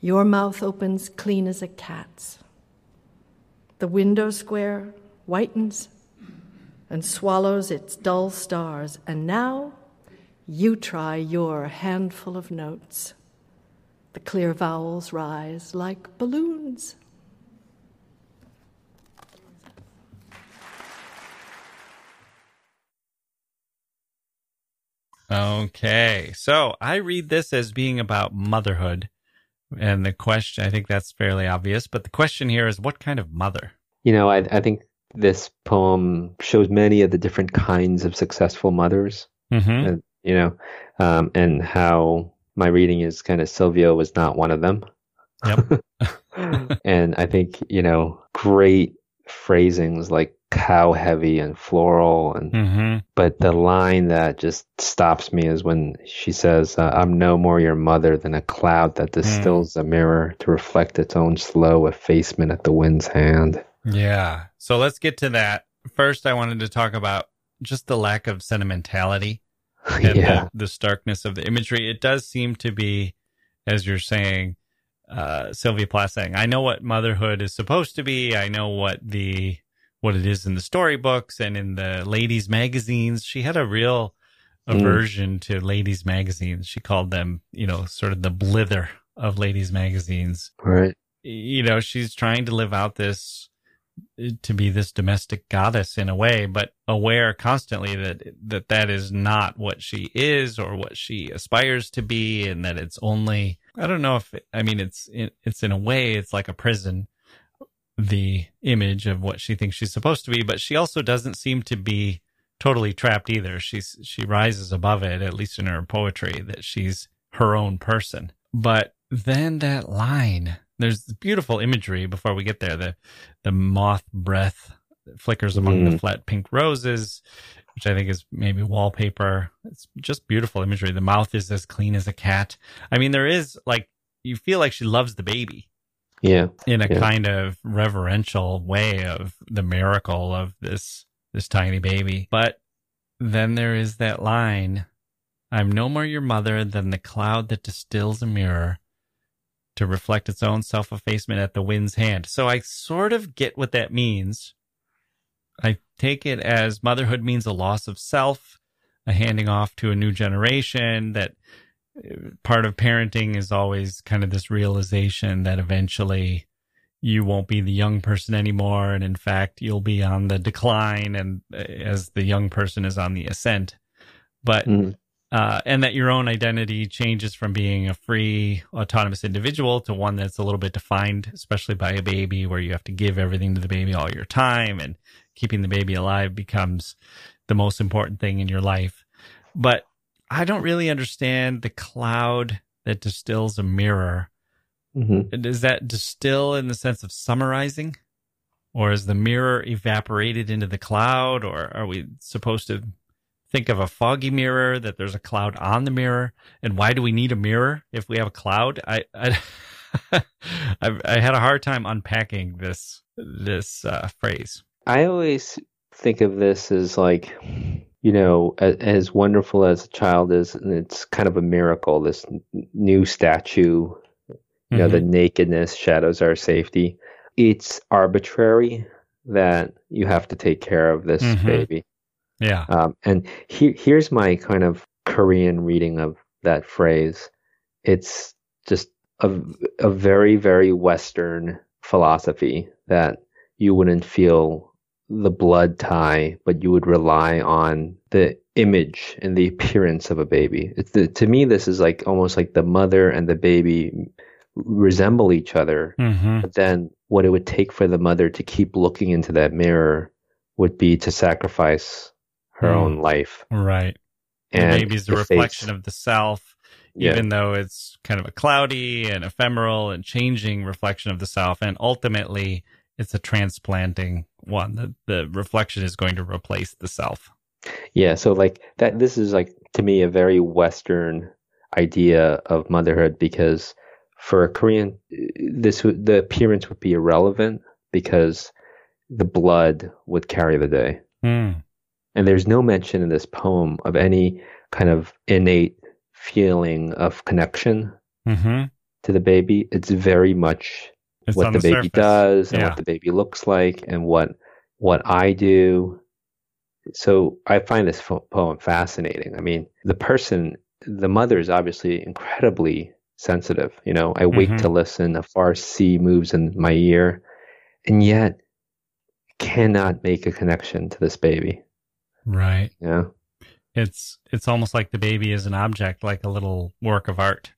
D: Your mouth opens clean as a cat's. The window square whitens and swallows its dull stars, and now you try your handful of notes. The clear vowels rise like balloons.
A: Okay, so I read this as being about motherhood. And the question, I think that's fairly obvious, but the question here is what kind of mother?
B: You know, I, I think this poem shows many of the different kinds of successful mothers.
A: Mm-hmm.
B: You know, um, and how my reading is kind of Sylvia was not one of them.
A: Yep. *laughs* *laughs*
B: and I think, you know, great phrasings like cow heavy and floral and
A: hmm
B: but the line that just stops me is when she says uh, i'm no more your mother than a cloud that distills a mirror to reflect its own slow effacement at the wind's hand
A: Yeah. So let's get to that. First, I wanted to talk about just the lack of sentimentality *laughs* and
B: yeah
A: the, the starkness of the imagery. It does seem to be, as you're saying, uh, Sylvia Plath saying, I know what motherhood is supposed to be. I know what the, what it is in the storybooks and in the ladies magazines. She had a real
B: Mm.
A: aversion to ladies magazines. She called them, you know, sort of the blither of ladies magazines
B: right
A: you know she's trying to live out this to be this domestic goddess in a way but aware constantly that that that is not what she is or what she aspires to be and that it's only i don't know if i mean it's it's in a way it's like a prison the image of what she thinks she's supposed to be but she also doesn't seem to be totally trapped either. She's she rises above it at least in her poetry that she's her own person. But then that line there's beautiful imagery before we get there the the moth breath that flickers among the
B: Mm.
A: flat pink roses which i think is maybe wallpaper. It's just beautiful imagery. The mouth is as clean as a cat. I mean there is like you feel like she loves the baby
B: yeah
A: in a
B: Yeah.
A: kind of reverential way of the miracle of this this tiny baby. But then there is that line, I'm no more your mother than the cloud that distills a mirror to reflect its own self-effacement at the wind's hand. So I sort of get what that means. I take it as motherhood means a loss of self, a handing off to a new generation that part of parenting is always kind of this realization that eventually you won't be the young person anymore. And in fact you'll be on the decline and uh, as the young person is on the ascent. But
B: Mm.
A: uh, and that your own identity changes from being a free autonomous individual to one that's a little bit defined especially by a baby where you have to give everything to the baby all your time and keeping the baby alive becomes the most important thing in your life. But i don't really understand the cloud that distills a mirror.
B: Hmm
A: does that distill in the sense of summarizing? Or is the mirror evaporated into the cloud? Or are we supposed to think of a foggy mirror that there's a cloud on the mirror? And why do we need a mirror if we have a cloud? I i *laughs* I've, i had a hard time unpacking this this uh, phrase.
B: I always think of this as like, you know, as, as wonderful as a child is, and it's kind of a miracle. This n- new statue, you know, the nakedness shadows our safety. It's arbitrary that you have to take care of this
A: Mhm.
B: baby.
A: yeah
B: Um, and he, here's my kind of Korean reading of that phrase. It's just a, a very, very Western philosophy that you wouldn't feel the blood tie, but you would rely on the image and the appearance of a baby. It's the, to me, this is like almost like the mother and the baby resemble each other
A: mm-hmm.
B: but then what it would take for the mother to keep looking into that mirror would be to sacrifice her
A: Mm.
B: own life.
A: right
B: And
A: the baby's the
B: the face-
A: reflection of the self
B: Yeah.
A: even though it's kind of a cloudy and ephemeral and changing reflection of the self and ultimately it's a transplanting one the, the reflection is going to replace the self
B: Yeah, so like that this is like to me a very western idea of motherhood because for a Korean this would the appearance would be irrelevant because the blood would carry the day.
A: Hmm.
B: And there's no mention in this poem of any kind of innate feeling of connection
A: mm-hmm.
B: to the baby. It's very much
A: it's
B: what the,
A: the,
B: baby
A: surface.
B: does and
A: Yeah.
B: what the baby looks like and what what I do. So I find this poem fascinating. I mean, the person, the mother is obviously incredibly sensitive. You know, I wait
A: Mhm.
B: to listen, a far sea moves in my ear, and yet cannot make a connection to this baby.
A: right
B: Yeah.
A: it's it's almost like the baby is an object like a little work of art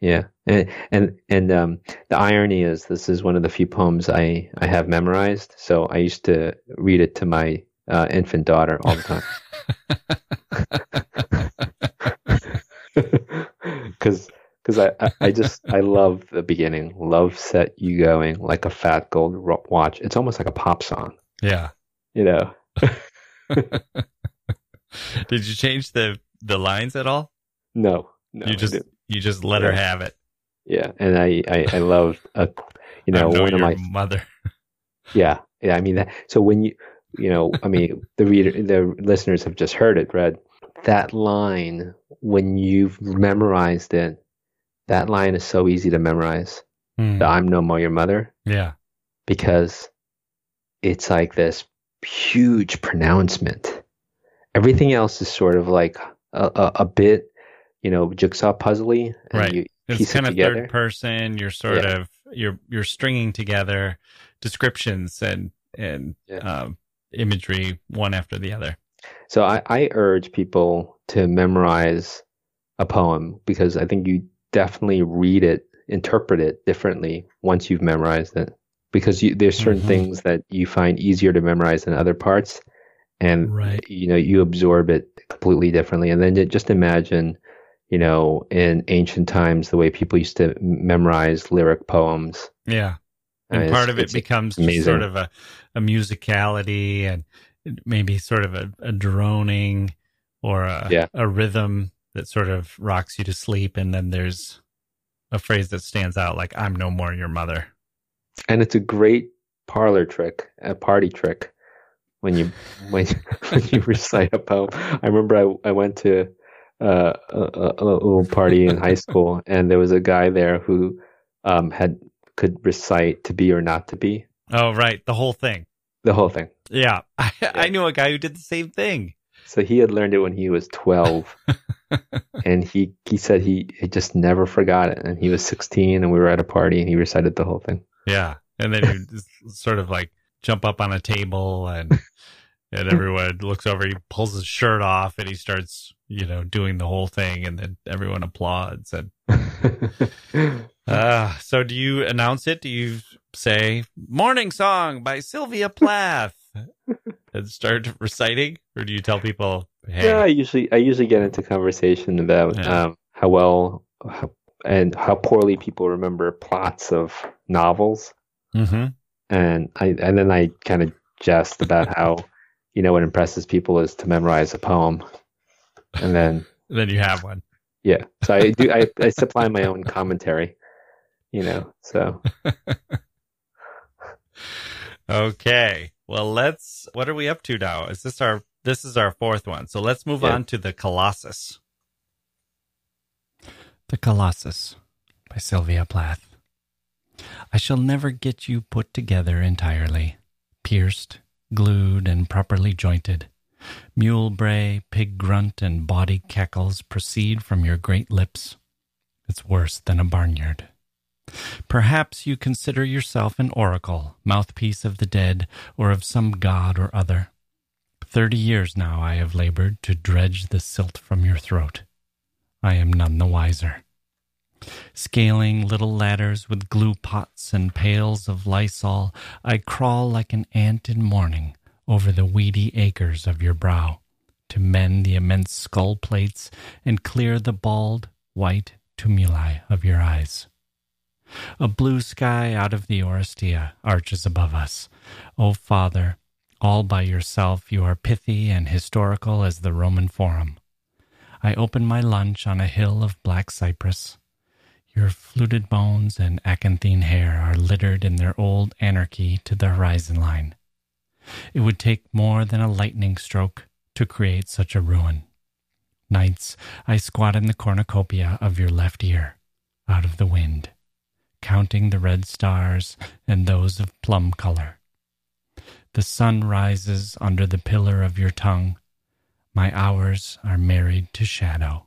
B: Yeah, and and and um, the irony is, this is one of the few poems I I have memorized. So I used to read it to my uh, infant daughter all the time. *laughs* because because I, I, I just I love the beginning. Love set you going like a fat gold watch. It's almost like a pop song,
A: Yeah.
B: you know. *laughs*
A: Did you change the the lines at all?
B: No, no,
A: you just
B: didn't.
A: You just let her have it.
B: yeah, and I I, I love uh, you know
A: know
B: one of my
A: mother. *laughs*
B: yeah yeah I mean that so when you you know I mean the reader the listeners have just heard it read that line when you've memorized it that line is so easy to memorize
A: Hmm.
B: the I'm no more your mother
A: Yeah.
B: because it's like this huge pronouncement. Everything else is sort of like a, a, a bit, you know, jigsaw puzzly,
A: Right.
B: you
A: It's
B: piece it
A: kind of
B: together.
A: third person. You're sort
B: Yeah.
A: of you're you're stringing together descriptions and and
B: Yeah.
A: um, imagery one after the other.
B: So I, I urge people to memorize a poem because I think you definitely read it, interpret it differently once you've memorized it. Because you, there's certain
A: Mhm.
B: things that you find easier to memorize than other parts, and
A: Right.
B: you know you absorb it completely differently. And then just imagine, you know, in ancient times the way people used to memorize lyric poems.
A: Yeah.
B: I
A: And
B: mean,
A: part of it becomes just sort of a, a musicality and maybe sort of a, a droning or a,
B: Yeah.
A: a rhythm that sort of rocks you to sleep. And then there's a phrase that stands out like, I'm no more your mother.
B: and it's a great parlor trick, a party trick. When you when *laughs* when you recite a poem, I remember I I went to uh, a, a, little party in high school, *laughs* and there was a guy there who um, had could recite "To Be or Not to Be,"
A: Oh, right. The whole thing.
B: the whole thing.
A: Yeah. *laughs* I, I knew a guy who did the same thing.
B: So he had learned it when he was twelve, *laughs* and he he said he, he just never forgot it. And he was sixteen, and we were at a party, and he recited the whole thing.
A: Yeah. And then he sort of like jump up on a table and and everyone looks over, he pulls his shirt off and he starts, you know, doing the whole thing and then everyone applauds and uh *laughs* so do you announce it? Do you say morning song by Sylvia Plath and start reciting? Or do you tell people, hey
B: Yeah, I usually I usually get into conversation about
A: Yeah.
B: um, how well how, and how poorly people remember plots of novels,
A: Mhm.
B: and I and then I kind of jest about how you know what impresses people is to memorize a poem, and then *laughs*
A: then you have one.
B: yeah, so I do I, I supply my own commentary, you know. So *laughs*
A: Okay. Well, let's. What are we up to now? Is this our? This is our fourth one. So let's move
B: Yeah.
A: on to the Colossus. The Colossus by Sylvia Plath. I shall never get you put together entirely, pierced, glued, and properly jointed. Mule bray, pig grunt, and body cackles proceed from your great lips. It's worse than a barnyard. Perhaps you consider yourself an oracle, mouthpiece of the dead, or of some god or other. Thirty years now I have labored to dredge the silt from your throat. I am none the wiser. Scaling little ladders with glue pots and pails of Lysol, I crawl like an ant in mourning over the weedy acres of your brow, to mend the immense skull plates and clear the bald, white tumuli of your eyes. A blue sky out of the Oresteia arches above us. O Father, all by yourself you are pithy and historical as the Roman Forum. I open my lunch on a hill of black cypress. Your fluted bones and acanthine hair are littered in their old anarchy to the horizon line. It would take more than a lightning stroke to create such a ruin. Nights I squat in the cornucopia of your left ear, out of the wind counting the red stars and those of plum color. The sun rises under the pillar of your tongue. My hours are married to shadow.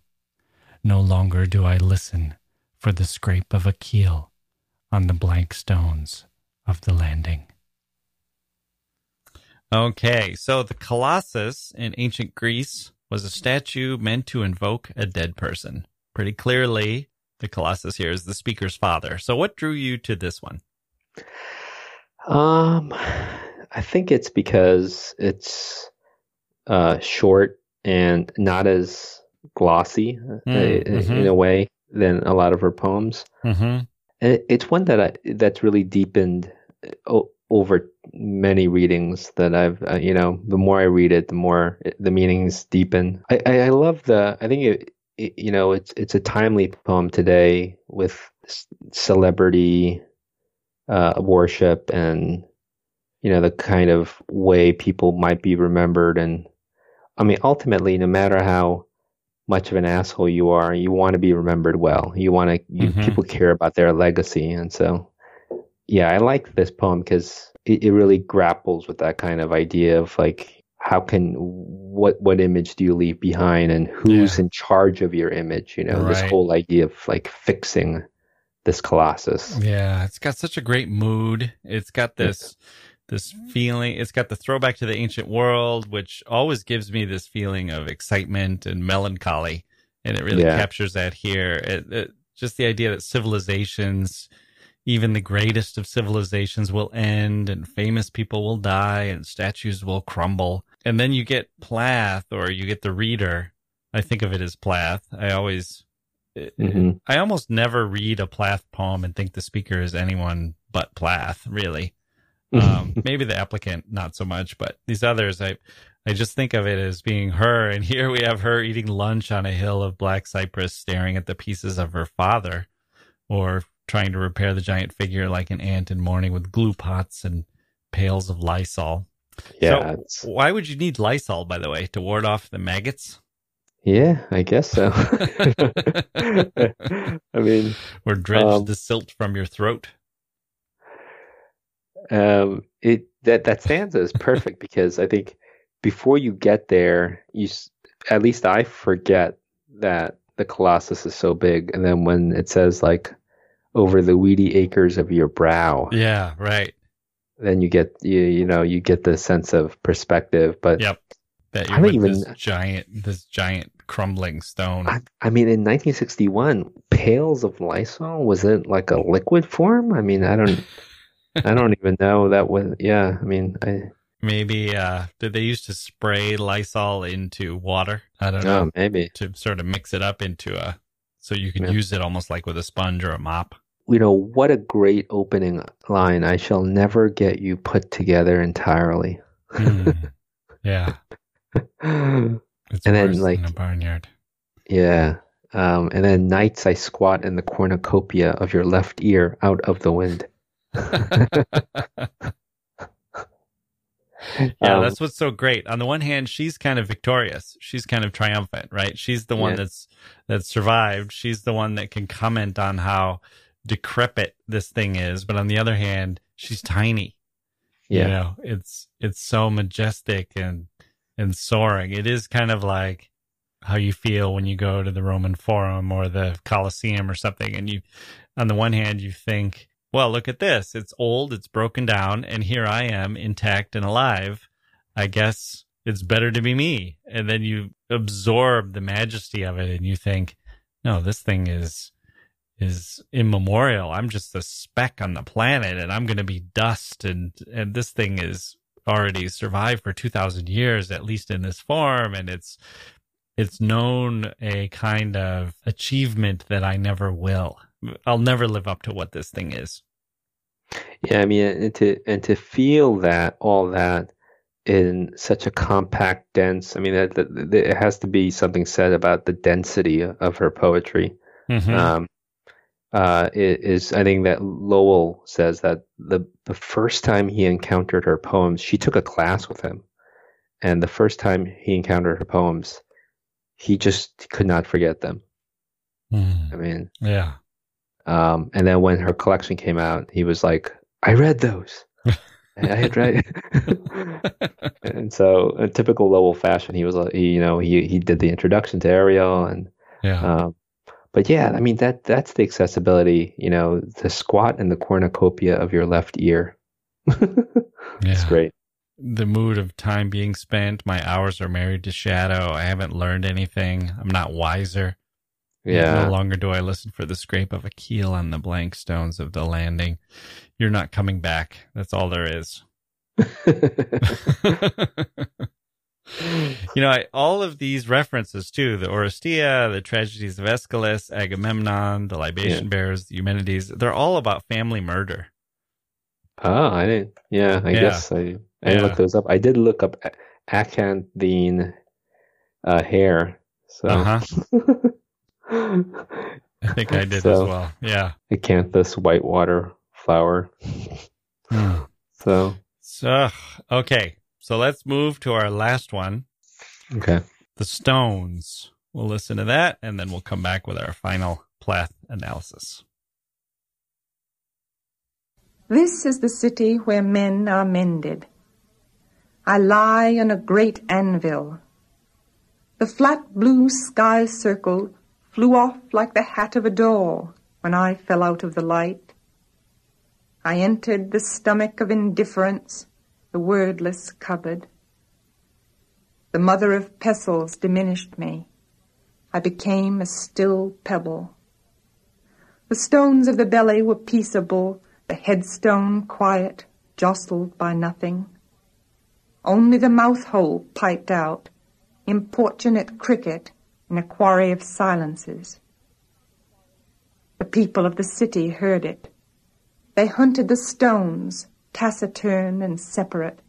A: No longer do I listen for the scrape of a keel on the blank stones of the landing. Okay, so the Colossus in ancient Greece was a statue meant to invoke a dead person. Pretty clearly, the Colossus here is the speaker's father. So, what drew you to this one?
B: Um, I think it's because it's uh, short and not as glossy uh,
A: Mm,
B: in
A: mhm.
B: a way. than a lot of her poems.
A: Mm-hmm.
B: And it's one that I that's really deepened o- over many readings that I've uh, you know the more I read it, the more it, the meanings deepen. I, I, I love the I think it, it you know it's it's a timely poem today with celebrity uh, worship and you know the kind of way people might be remembered and I mean ultimately no matter how much of an asshole you are you want to be remembered well you want to you,
A: Mhm.
B: people care about their legacy and so yeah I like this poem because it, it really grapples with that kind of idea of like how can what what image do you leave behind and who's
A: Yeah.
B: in charge of your image you know this whole idea of like fixing this colossus
A: Yeah, it's got such a great mood. It's got this this feeling. It's got the throwback to the ancient world, which always gives me this feeling of excitement and melancholy, and it really
B: Yeah.
A: captures that here. It, it, just the idea that civilizations, even the greatest of civilizations, will end, and famous people will die, and statues will crumble, and then you get Plath, or you get the reader. I think of it as Plath. I always.
B: hmm
A: I almost never read a Plath poem and think the speaker is anyone but Plath, really. Um, maybe the applicant, not so much, but these others, I, I just think of it as being her. And here we have her eating lunch on a hill of black cypress, staring at the pieces of her father, or trying to repair the giant figure like an ant in mourning with glue pots and pails of Lysol.
B: yeah
A: So, why would you need Lysol, by the way, to ward off the maggots?
B: Yeah, I guess so. *laughs* *laughs* I mean,
A: Or dredge
B: Um,
A: the silt from your throat?
B: um, it that that stanza is perfect *laughs* because I think before you get there, you at least I forget that the Colossus is so big, and then when it says like over the weedy acres of your brow,
A: Yeah, right.
B: then you get you you know you get the sense of perspective. But
A: Yep. That
B: I
A: you're
B: don't
A: with
B: even-
A: this giant, this giant crumbling stone.
B: I, I mean, in 1961, pails of Lysol was it like a liquid form? I mean, I don't. *laughs* I don't even know that was. Yeah, I mean, I
A: Maybe uh did they used to spray Lysol into water? I don't know
B: oh maybe.
A: to sort of mix it up into a so you could
B: Yeah.
A: use it almost like with a sponge or a mop.
B: You know what a great opening line. I shall never get you put together entirely.
A: Hmm. yeah,
B: yeah, *laughs*
A: it's
B: And then, like-
A: than a barnyard.
B: um, and then nights I squat in the cornucopia of your left ear out of the wind. *laughs* *laughs*
A: Yeah,
B: Um,
A: that's what's so great. On the one hand, she's kind of victorious. She's kind of triumphant, right? She's the one
B: Yeah.
A: that's that's survived. She's the one that can comment on how decrepit this thing is. But on the other hand, she's tiny.
B: Yeah.
A: You know, it's it's so majestic and and soaring. It is kind of like how you feel when you go to the Roman Forum or the Colosseum or something and you on the one hand you think, well, look at this. It's old, it's broken down, and here I am intact and alive. I guess it's better to be me. And then you absorb the majesty of it and you think, no, this thing is is immemorial. I'm just a speck on the planet and I'm going to be dust and and this thing is already survived for 2000 years at least in this form and it's it's known a kind of achievement that I never will. I'll never live up to what this thing is.
B: Yeah, I mean, and to and to feel that all that in such a compact, dense. I mean, that it has to be something said about the density of her poetry.
A: Mhm.
B: Um, uh, is I think that Lowell says that the the first time he encountered her poems, she took a class with him, and the first time he encountered her poems, he just could not forget them.
A: Mm.
B: I mean,
A: Yeah.
B: um, and then when her collection came out, he was like, "I read those." *laughs* I had read, *laughs* and so in typical Lowell fashion, he was like, he, you know, he he did the introduction to Ariel, and
A: yeah.
B: um, but yeah, I mean that that's the accessibility, you know, the squat and the cornucopia of your left ear. *laughs* That's
A: yeah.
B: great.
A: the mood of time being spent. My hours are married to shadow. I haven't learned anything. I'm not wiser.
B: Yeah,
A: No longer do I listen for the scrape of a keel on the blank stones of the landing. You're not coming back. That's all there is. *laughs* *laughs* *gasps* you know, I, all of these references too, the Oresteia, the tragedies of Aeschylus, Agamemnon, the libation
B: Yeah.
A: bearers, the Eumenides, they're all about family murder.
B: Oh, I didn't. Yeah, I
A: Yeah.
B: guess I I
A: Yeah.
B: look those up. I did look up acanthine uh, hair. So
A: Uh-huh. *laughs* I think I did as well. Yeah.
B: acanthus whitewater flower.
A: Hmm.
B: So
A: So, okay. So let's move to our last one,
B: okay.
A: the stones. We'll listen to that and then we'll come back with our final Plath analysis.
C: This is the city where men are mended. I lie on a great anvil. The flat blue sky circle flew off like the hat of a door when I fell out of the light. I entered the stomach of indifference, the wordless cupboard. The mother of pestles diminished me. I became a still pebble. The stones of the belly were peaceable, the headstone quiet, jostled by nothing. Only the mouth hole piped out, importunate cricket in a quarry of silences. The people of the city heard it. They hunted the stones, taciturn and separate,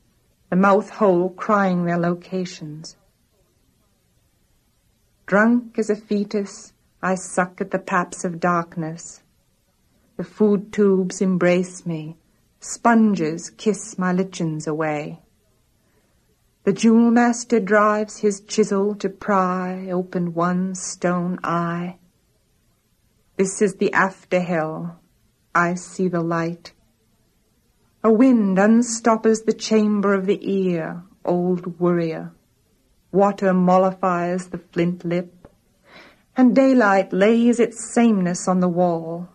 C: the mouth hole crying their locations. Drunk as a fetus, I suck at the paps of darkness. The food tubes embrace me. Sponges kiss my lichens away. The jewel master drives his chisel to pry open one stone eye. This is the after hell. I see the light. A wind unstoppers the chamber of the ear, old worrier. Water mollifies the flint lip, and daylight lays its sameness on the wall.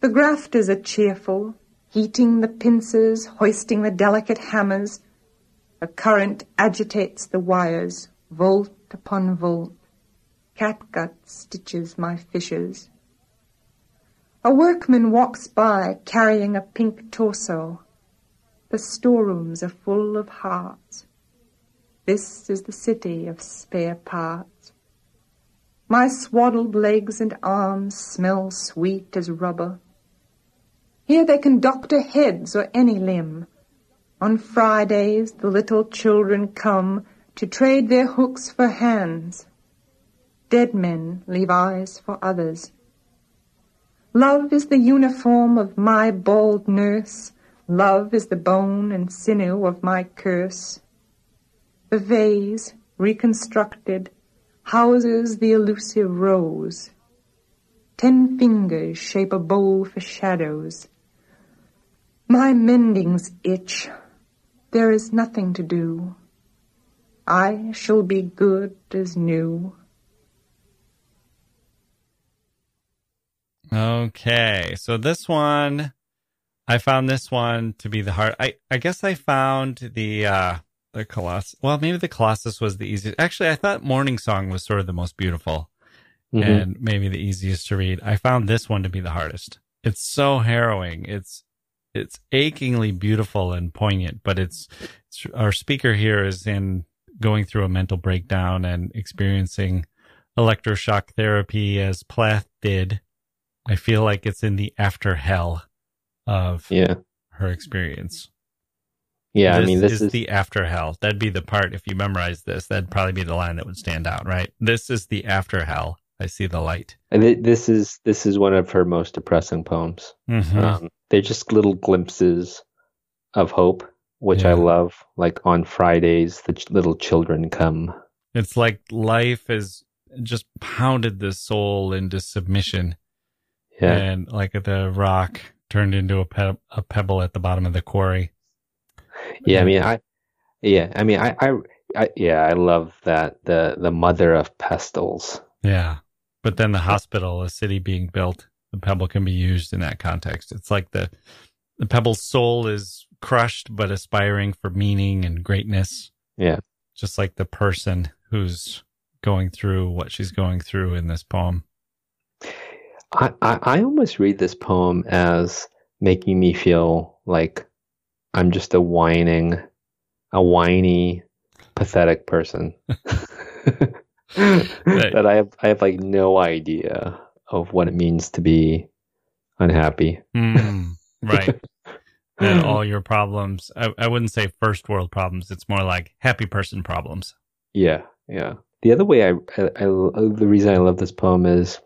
C: The grafters are cheerful, heating the pincers, hoisting the delicate hammers. A current agitates the wires, volt upon volt. Catgut stitches my fissures. A workman walks by carrying a pink torso. The storerooms are full of hearts. This is the city of spare parts. My swaddled legs and arms smell sweet as rubber. Here they can doctor heads or any limb. On Fridays, the little children come to trade their hooks for hands. Dead men leave eyes for others. Love is the uniform of my bald nurse. Love is the bone and sinew of my curse. The vase, reconstructed, houses the elusive rose. Ten fingers shape a bowl for shadows. My mendings itch. There is nothing to do. I shall be good as new.
A: Okay, so this one, I found this one to be the hard. I I guess I found the uh the Colossus. Well, maybe the Colossus was the easiest. Actually, I thought Morning Song was sort of the most beautiful
B: Mhm.
A: and maybe the easiest to read. I found this one to be the hardest. It's so harrowing. It's it's achingly beautiful and poignant, but it's, it's our speaker here is in going through a mental breakdown and experiencing electroshock therapy as Plath did. I feel like it's in the after hell of
B: Yeah.
A: her experience.
B: Yeah, I mean this
A: is,
B: is
A: the after hell. That'd be the part if you memorize this. That'd probably be the line that would stand out, right? This is the after hell. I see the light.
B: and thi- this is this is one of her most depressing poems.
A: Mhm.
B: Um, they're just little glimpses of hope, which I love. Like on Fridays, the ch- little children come.
A: It's like life has just pounded the soul into submission,
B: Yeah,
A: and like the rock turned into a, pe- a pebble at the bottom of the quarry.
B: yeah. I mean, I, yeah, I mean, I, I, I, yeah, I love that the the mother of pestles.
A: Yeah. But then the hospital, a city being built, the pebble can be used in that context. It's like the the pebble's soul is crushed but aspiring for meaning and greatness.
B: Yeah.
A: Just like the person who's going through what she's going through in this poem.
B: I, I, I almost read this poem as making me feel like I'm just a whining, a whiny pathetic person. *laughs* that I have I have like no idea of what it means to be unhappy.
A: Mm, right. *laughs* and all your problems. I, I wouldn't say first world problems. It's more like happy person problems.
B: Yeah, yeah. The other way I, I, I the reason I love this poem is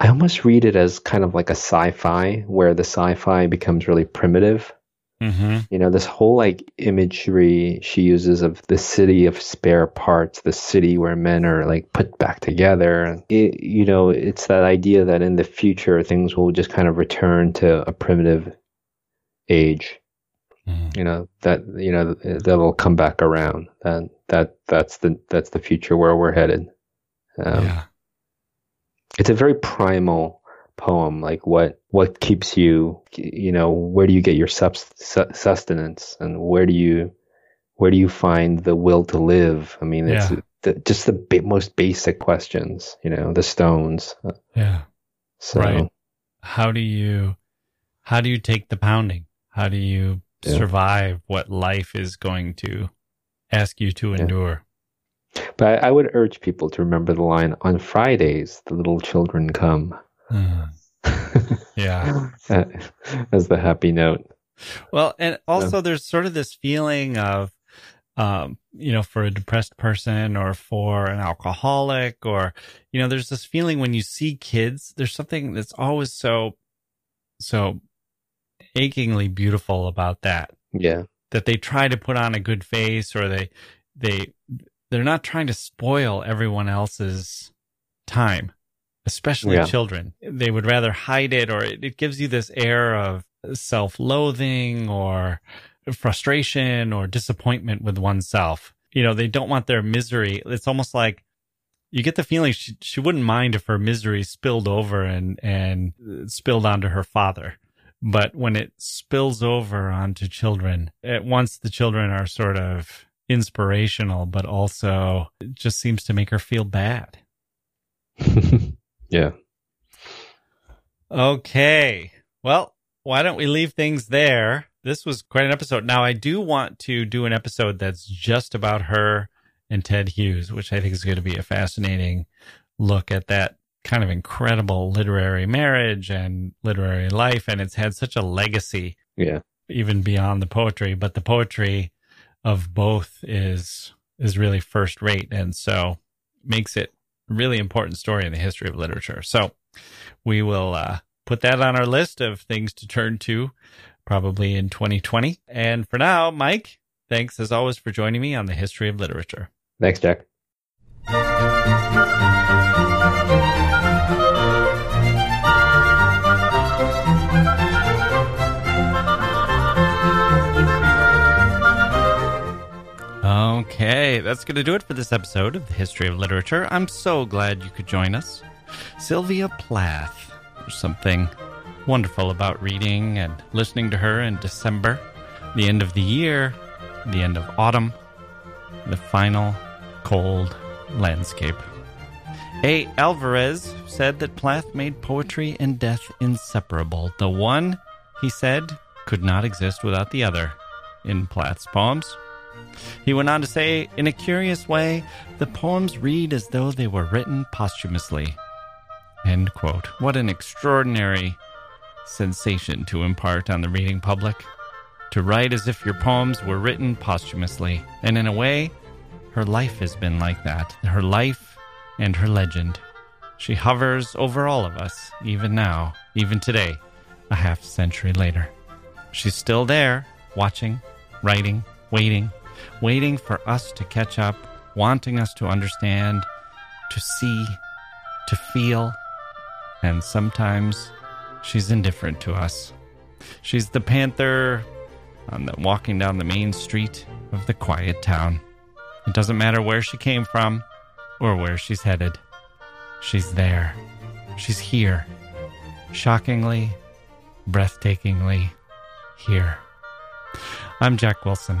B: I almost read it as kind of like a sci-fi where the sci-fi becomes really primitive
A: Mm-hmm.
B: You know, this whole like imagery she uses of the city of spare parts, the city where men are like put back together. It, you know, it's that idea that in the future things will just kind of return to a primitive age.
A: Mm-hmm.
B: You know that you know that will come back around. That that that's the that's the future where we're headed. Um,
A: yeah.
B: It's a very primal poem like what what keeps you you know where do you get your sustenance and where do you where do you find the will to live i mean it's
A: Yeah.
B: the, just the ba- most basic questions you know the stones
A: Yeah.
B: so
A: Right. How do you how do you take the pounding? How do you
B: Yeah.
A: survive what life is going to ask you to endure?
B: But I, I would urge people to remember the line on fridays the little children come.
A: Mm. *laughs* Yeah.
B: as the happy note.
A: Well, and also there's sort of this feeling of, um, you know, for a depressed person or for an alcoholic or, you know, there's this feeling when you see kids, there's something that's always so, so achingly beautiful about that,
B: yeah.
A: That they try to put on a good face or they, they, they're not trying to spoil everyone else's time, especially
B: Yeah.
A: children. They would rather hide it or it, it gives you this air of self loathing or frustration or disappointment with oneself. You know, they don't want their misery. It's almost like you get the feeling she, she wouldn't mind if her misery spilled over and, and spilled onto her father. But when it spills over onto children, at once the children are sort of inspirational, but also it just seems to make her feel bad. *laughs*
B: yeah
A: Okay. Well, why don't we leave things there? This was quite an episode. Now, I do want to do an episode that's just about her and Ted Hughes, which I think is going to be a fascinating look at that kind of incredible literary marriage and literary life. And it's had such a legacy
B: yeah
A: even beyond the poetry, but the poetry of both is is really first rate and so makes it a really important story in the history of literature. So we will uh, put that on our list of things to turn to probably in 2020. And for now, Mike, thanks as always for joining me on the history of literature.
B: thanks Jacke
A: Okay, that's going to do it for this episode of the History of Literature. I'm so glad you could join us. Sylvia Plath. There's something wonderful about reading and listening to her in December, the end of the year, the end of autumn, the final cold landscape. A. Alvarez said that Plath made poetry and death inseparable. The one, he said, could not exist without the other in Plath's poems. He went on to say, in a curious way, the poems read as though they were written posthumously. End quote. What an extraordinary sensation to impart on the reading public. To write as if your poems were written posthumously. And in a way, her life has been like that. Her life and her legend. She hovers over all of us, even now, even today, a half century later. She's still there, watching, writing, waiting, waiting for us to catch up, wanting us to understand, to see, to feel, and sometimes she's indifferent to us. She's the panther on the walking down the main street of the quiet town. It doesn't matter where she came from or where she's headed. She's there. She's here. Shockingly, breathtakingly here. I'm Jacke Wilson.